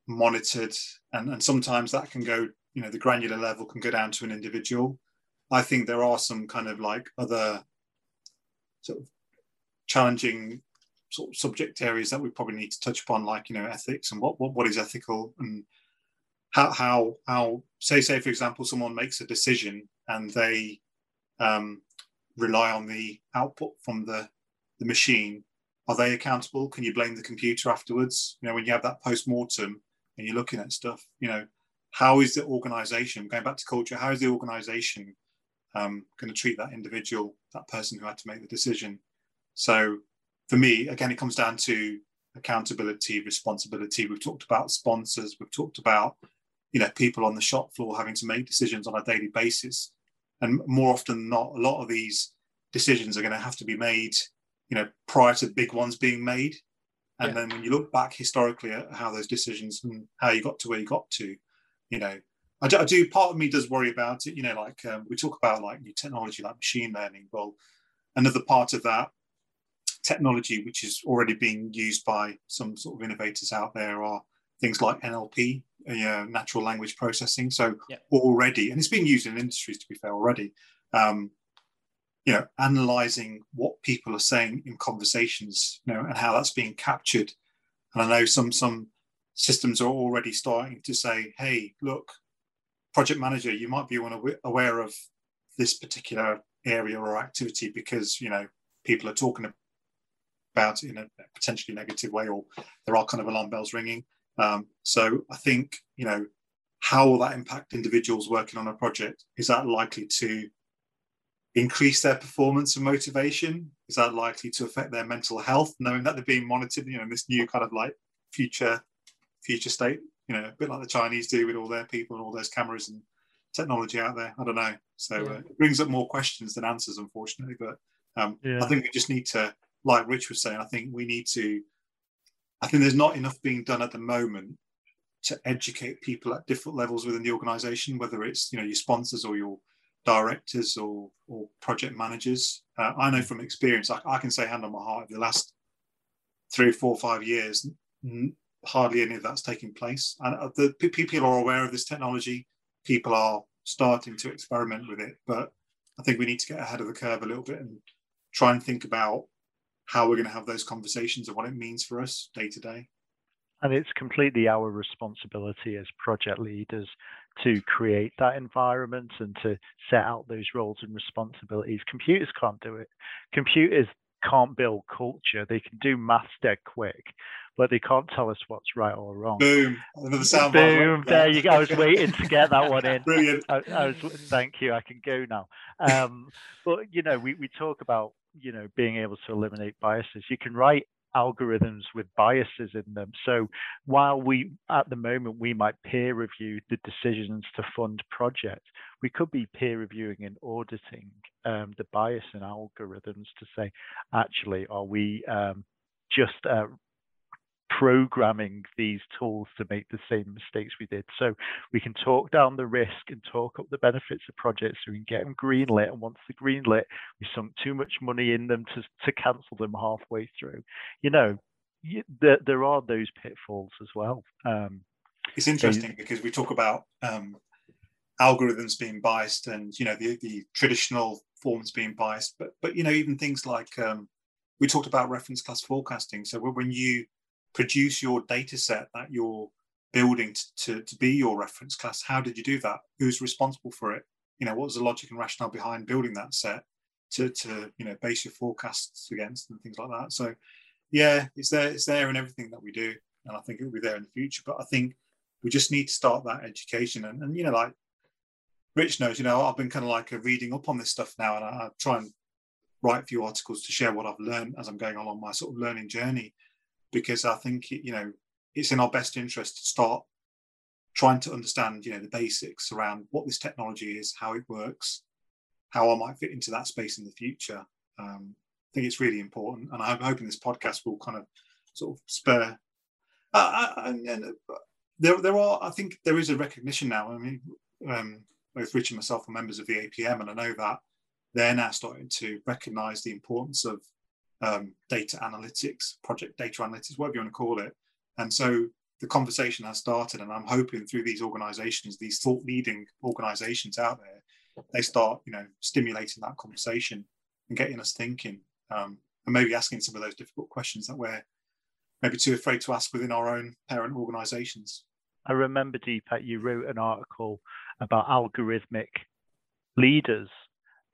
B: monitored, and, and sometimes that can go, you know, the granular level can go down to an individual. I think there are some kind of like other sort of challenging sort of subject areas that we probably need to touch upon, like you know ethics and what what, what is ethical and how how how say say for example someone makes a decision and they um, rely on the output from the the machine. Are they accountable? Can you blame the computer afterwards? You know when you have that post mortem and you're looking at stuff. You know how is the organization going back to culture? How is the organization um, going to treat that individual, that person who had to make the decision? So for me, again, it comes down to accountability, responsibility. We've talked about sponsors. We've talked about you know people on the shop floor having to make decisions on a daily basis, and more often than not, a lot of these decisions are going to have to be made, you know, prior to big ones being made. And yeah. then when you look back historically at how those decisions and how you got to where you got to, you know, I do, I do part of me does worry about it. You know, like um, we talk about like new technology like machine learning. Well, another part of that technology which is already being used by some sort of innovators out there are things like NLP, uh, you know, natural language processing. So already, and it's being used in industries to be fair already. Um, you know, analyzing what people are saying in conversations, you know, and how that's being captured. And I know some some systems are already starting to say, "Hey, look, project manager, you might be aware of this particular area or activity because you know people are talking about it in a potentially negative way, or there are kind of alarm bells ringing. Um, so I think you know how will that impact individuals working on a project? Is that likely to increase their performance and motivation? Is that likely to affect their mental health, knowing that they're being monitored, you know, in this new kind of like future future state, you know, a bit like the Chinese do with all their people and all those cameras and technology out there. I don't know. So yeah. uh, it brings up more questions than answers, unfortunately. But um, yeah. I think we just need to, like Rich was saying, I think we need to. I think there's not enough being done at the moment to educate people at different levels within the organisation, whether it's you know your sponsors or your directors or or project managers. Uh, I know from experience, I, I, can say hand on my heart, the last three, four, five years, n- hardly any of that's taking place. And uh, the people are aware of this technology. People are starting to experiment with it, but I think we need to get ahead of the curve a little bit and try and think about how we're going to have those conversations and what it means for us day to day.
C: And it's completely our responsibility as project leaders to create that environment and to set out those roles and responsibilities. Computers can't do it. Computers can't build culture. They can do maths dead quick, but they can't tell us what's right or wrong.
B: Boom! Another sound.
C: Boom! There you go. I was waiting to get that one in.
B: Brilliant.
C: I, I, was. Thank you. I can go now. Um, but you know, we we talk about you know being able to eliminate biases. You can write algorithms with biases in them. So while we, at the moment, we might peer review the decisions to fund projects, we could be peer reviewing and auditing um, the bias in algorithms to say, actually, are we um, just uh, programming these tools to make the same mistakes we did. So we can talk down the risk and talk up the benefits of projects so we can get them greenlit. And once they're greenlit, we sunk too much money in them to, to cancel them halfway through. You know, you, there, there are those pitfalls as well. Um,
B: it's interesting because we talk about um, algorithms being biased and, you know, the, the traditional forms being biased, but, but, you know, even things like um, we talked about reference class forecasting. So when you produce your data set that you're building to, to, to be your reference class? How did you do that? Who's responsible for it? You know what was the logic and rationale behind building that set to, to you know base your forecasts against and things like that? So yeah it's there it's there in everything that we do and i think it will be there in the future but i think we just need to start that education. And, and you know like rich knows you know i've been kind of like reading up on this stuff now and I, I try and write a few articles to share what i've learned as i'm going along my sort of learning journey because I think you know it's in our best interest to start trying to understand you know the basics around what this technology is, how it works, how I might fit into that space in the future. Um, I think it's really important, and I'm hoping this podcast will kind of sort of spur. Uh, and, and there, there are. I think there is a recognition now. I mean, um, both Rich and myself are members of the APM, and I know that they're now starting to recognise the importance of um, data analytics, project data analytics, whatever you want to call it. And so the conversation has started, and I'm hoping through these organizations, these thought leading organizations out there, they start, you know, stimulating that conversation and getting us thinking, um, and maybe asking some of those difficult questions that we're maybe too afraid to ask within our own parent organizations.
C: I remember, Deepak, you wrote an article about algorithmic leaders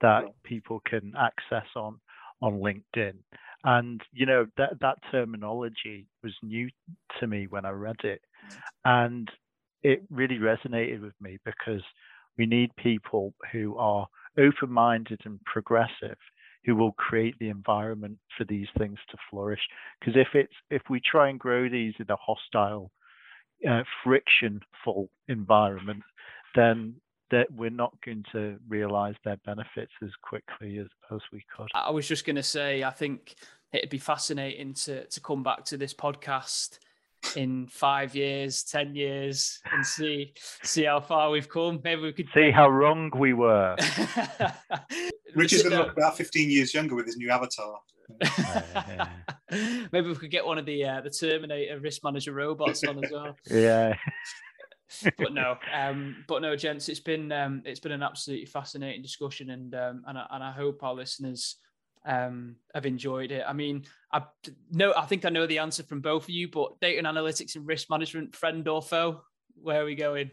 C: that people can access on on LinkedIn. And you know that that terminology was new to me when I read it, and it really resonated with me because we need people who are open-minded and progressive who will create the environment for these things to flourish. Because if it's if we try and grow these in a hostile uh, frictionful environment then that we're not going to realize their benefits as quickly as, as we could.
A: I was just going to say, I think it'd be fascinating to, to come back to this podcast in five years, ten years, and see see how far we've come. Maybe we could
C: see how wrong we were.
B: Richard's going to look about fifteen years younger with his new avatar.
A: Maybe we could get one of the uh, the Terminator risk manager robots on as well.
C: Yeah
A: but no, um, but no, gents, it's been um, it's been an absolutely fascinating discussion, and um, and I, and I hope our listeners um, have enjoyed it. I mean, I know I think I know the answer from both of you, but data and analytics and risk management, friend or foe? Where are we going?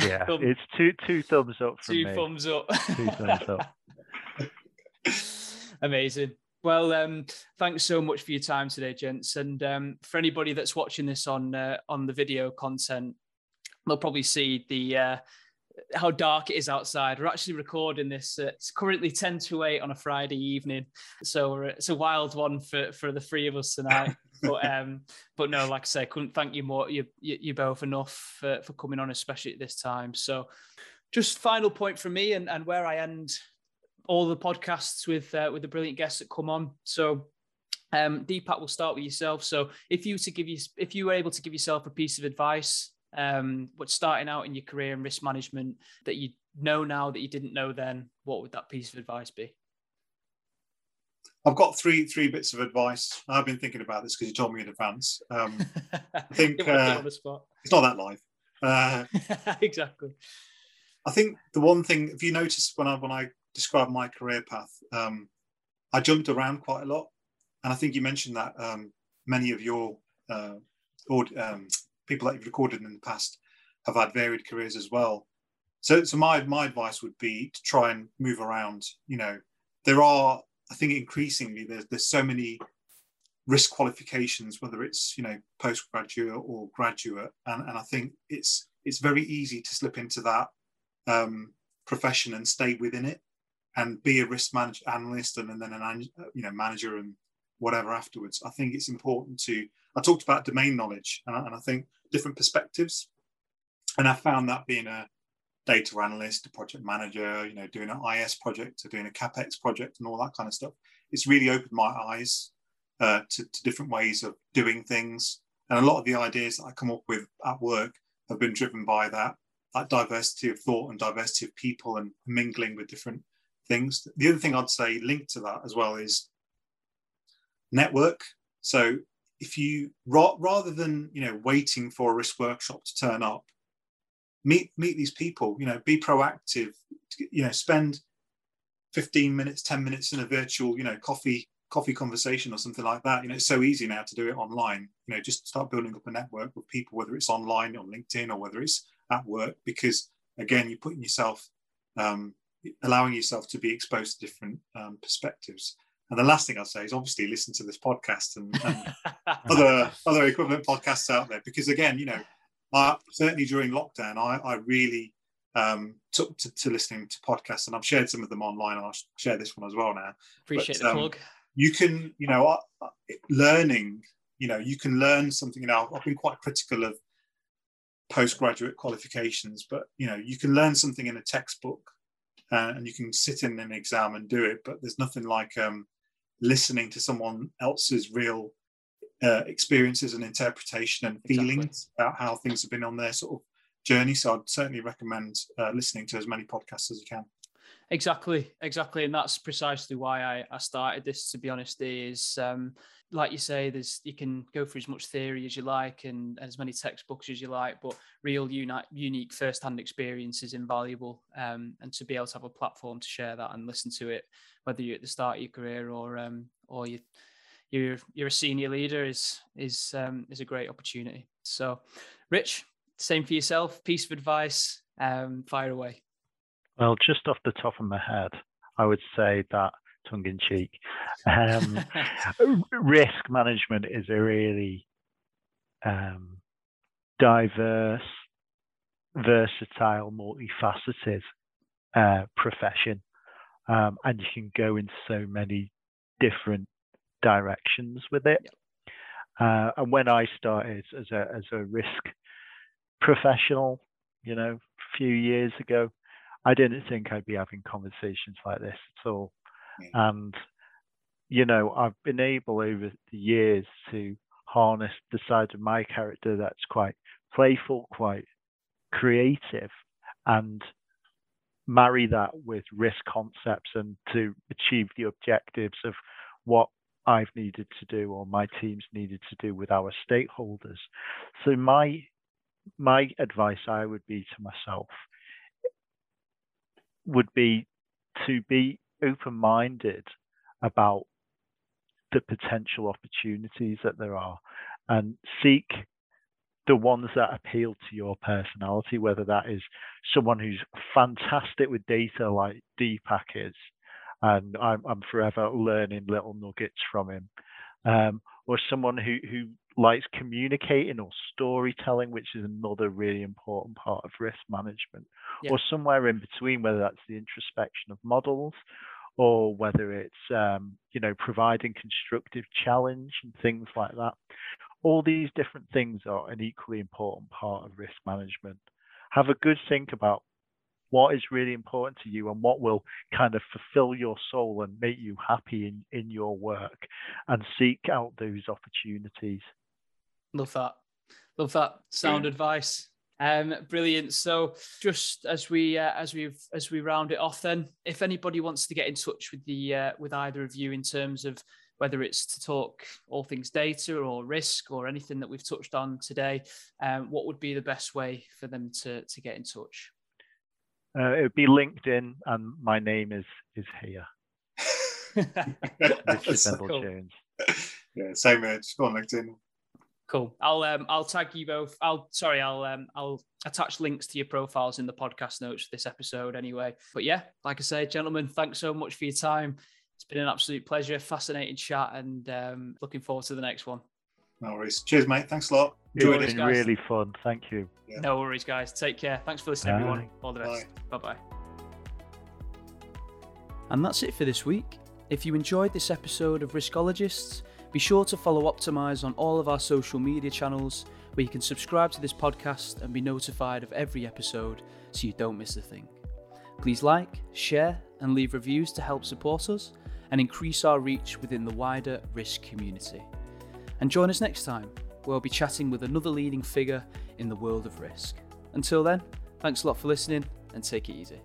C: Yeah, it's two two thumbs up from
A: two
C: me.
A: thumbs up.
C: two thumbs up.
A: Amazing. Well, um, thanks so much for your time today, gents. And um, for anybody that's watching this on uh, on the video content, they'll probably see the uh, how dark it is outside. We're actually recording this. Uh, it's currently 10 to 8 on a Friday evening. So it's a wild one for, for the three of us tonight. but um, but no, like I say, couldn't thank you more. You, you, you both enough for, for coming on, especially at this time. So just final point from me and, and where I end all the podcasts with uh, with the brilliant guests that come on. So um, Deepak, we'll start with yourself. So if you to give you if you were able to give yourself a piece of advice um, but starting out in your career in risk management that you know now that you didn't know then, what would that piece of advice be?
B: I've got three three bits of advice. I've been thinking about this because you told me in advance. Um, I think uh, it's not that live. Uh,
A: exactly.
B: I think the one thing, if you notice when I when I describe my career path, um, I jumped around quite a lot, and I think you mentioned that um, many of your uh, um, people that you've recorded in the past have had varied careers as well. So, so my my advice would be to try and move around. You know, there are I think increasingly there's there's so many risk qualifications, whether it's you know postgraduate or graduate, and, and I think it's it's very easy to slip into that um, profession and stay within it and be a risk manager analyst and, and then an you know manager and whatever afterwards. I think it's important to I talked about domain knowledge, and I, and I think different perspectives, and I found that being a data analyst, a project manager, you know, doing an IS project or doing a capex project and all that kind of stuff, it's really opened my eyes uh, to, to different ways of doing things. And a lot of the ideas that I come up with at work have been driven by that that diversity of thought and diversity of people and mingling with different things. The other thing I'd say linked to that as well is network. So if you rather than you know waiting for a risk workshop to turn up meet meet these people you know be proactive you know spend 15 minutes 10 minutes in a virtual you know coffee coffee conversation or something like that you know it's so easy now to do it online you know just start building up a network with people whether it's online on linkedin or whether it's at work because again you're putting yourself um, allowing yourself to be exposed to different um, perspectives and the last thing I'll say is obviously listen to this podcast and, and other other equivalent podcasts out there because again, you know, I, certainly during lockdown, I, I really um, took to, to, listening to podcasts, and I've shared some of them online. and I'll share this one as well now.
A: Appreciate but, the um, plug.
B: You can, you know, learning. You know, you can learn something. You know, I've been quite critical of postgraduate qualifications, but you know, you can learn something in a textbook, uh, and you can sit in an exam and do it. But there's nothing like um, listening to someone else's real uh, experiences and interpretation and feelings exactly. about how things have been on their sort of journey. So I'd certainly recommend uh, listening to as many podcasts as you can.
A: Exactly, exactly, and that's precisely why I, I started this. To be honest, is um, like you say, there's you can go through as much theory as you like and, and as many textbooks as you like, but real uni- unique first-hand experience is invaluable. Um, and to be able to have a platform to share that and listen to it whether you're at the start of your career or um, or you you're you're a senior leader is is um, is a great opportunity. So, Rich, same for yourself. Piece of advice, um, fire away.
C: Well, just off the top of my head, I would say that tongue in cheek, um, risk management is a really um, diverse, versatile, multifaceted uh, profession. Um, and you can go in so many different directions with it. Uh, and when I started as a as a risk professional, you know, a few years ago, I didn't think I'd be having conversations like this at all. And you know, I've been able over the years to harness the side of my character that's quite playful, quite creative, and marry that with risk concepts and to achieve the objectives of what I've needed to do or my teams needed to do with our stakeholders. So my my advice I would be to myself would be to be open-minded about the potential opportunities that there are and seek the ones that appeal to your personality, whether that is someone who's fantastic with data like Deepak is, and I'm, I'm forever learning little nuggets from him, um, or someone who, who likes communicating or storytelling, which is another really important part of risk management, yeah. or somewhere in between, whether that's the introspection of models or whether it's um, you know providing constructive challenge and things like that. All these different things are an equally important part of risk management. Have a good think about what is really important to you and what will kind of fulfill your soul and make you happy in, in your work and seek out those opportunities.
A: Love that. Love that sound advice. Um, brilliant. So, just as we uh, as we as we round it off, then, if anybody wants to get in touch with the uh, with either of you in terms of whether it's to talk all things data or risk or anything that we've touched on today, um, what would be the best way for them to to get in touch?
C: Uh, it would be LinkedIn, and my name is is here.
B: Richard cool. Jones. Yeah, same here. Just go on LinkedIn.
A: Cool. I'll um I'll tag you both. I'll sorry, I'll um I'll attach links to your profiles in the podcast notes for this episode anyway. But yeah, like I say, gentlemen, thanks so much for your time. It's been an absolute pleasure, fascinating chat, and um, looking forward to the next one.
B: No worries. Cheers, mate. Thanks a lot.
C: Enjoyed it's been really fun. Thank you.
A: Yeah. No worries, guys. Take care. Thanks for listening, Bye. everyone. All the best. Bye bye. And that's it for this week. If you enjoyed this episode of Riskologists, be sure to follow Optimise on all of our social media channels where you can subscribe to this podcast and be notified of every episode so you don't miss a thing. Please like, share, and leave reviews to help support us and increase our reach within the wider risk community. And join us next time, where we'll be chatting with another leading figure in the world of risk. Until then, thanks a lot for listening and take it easy.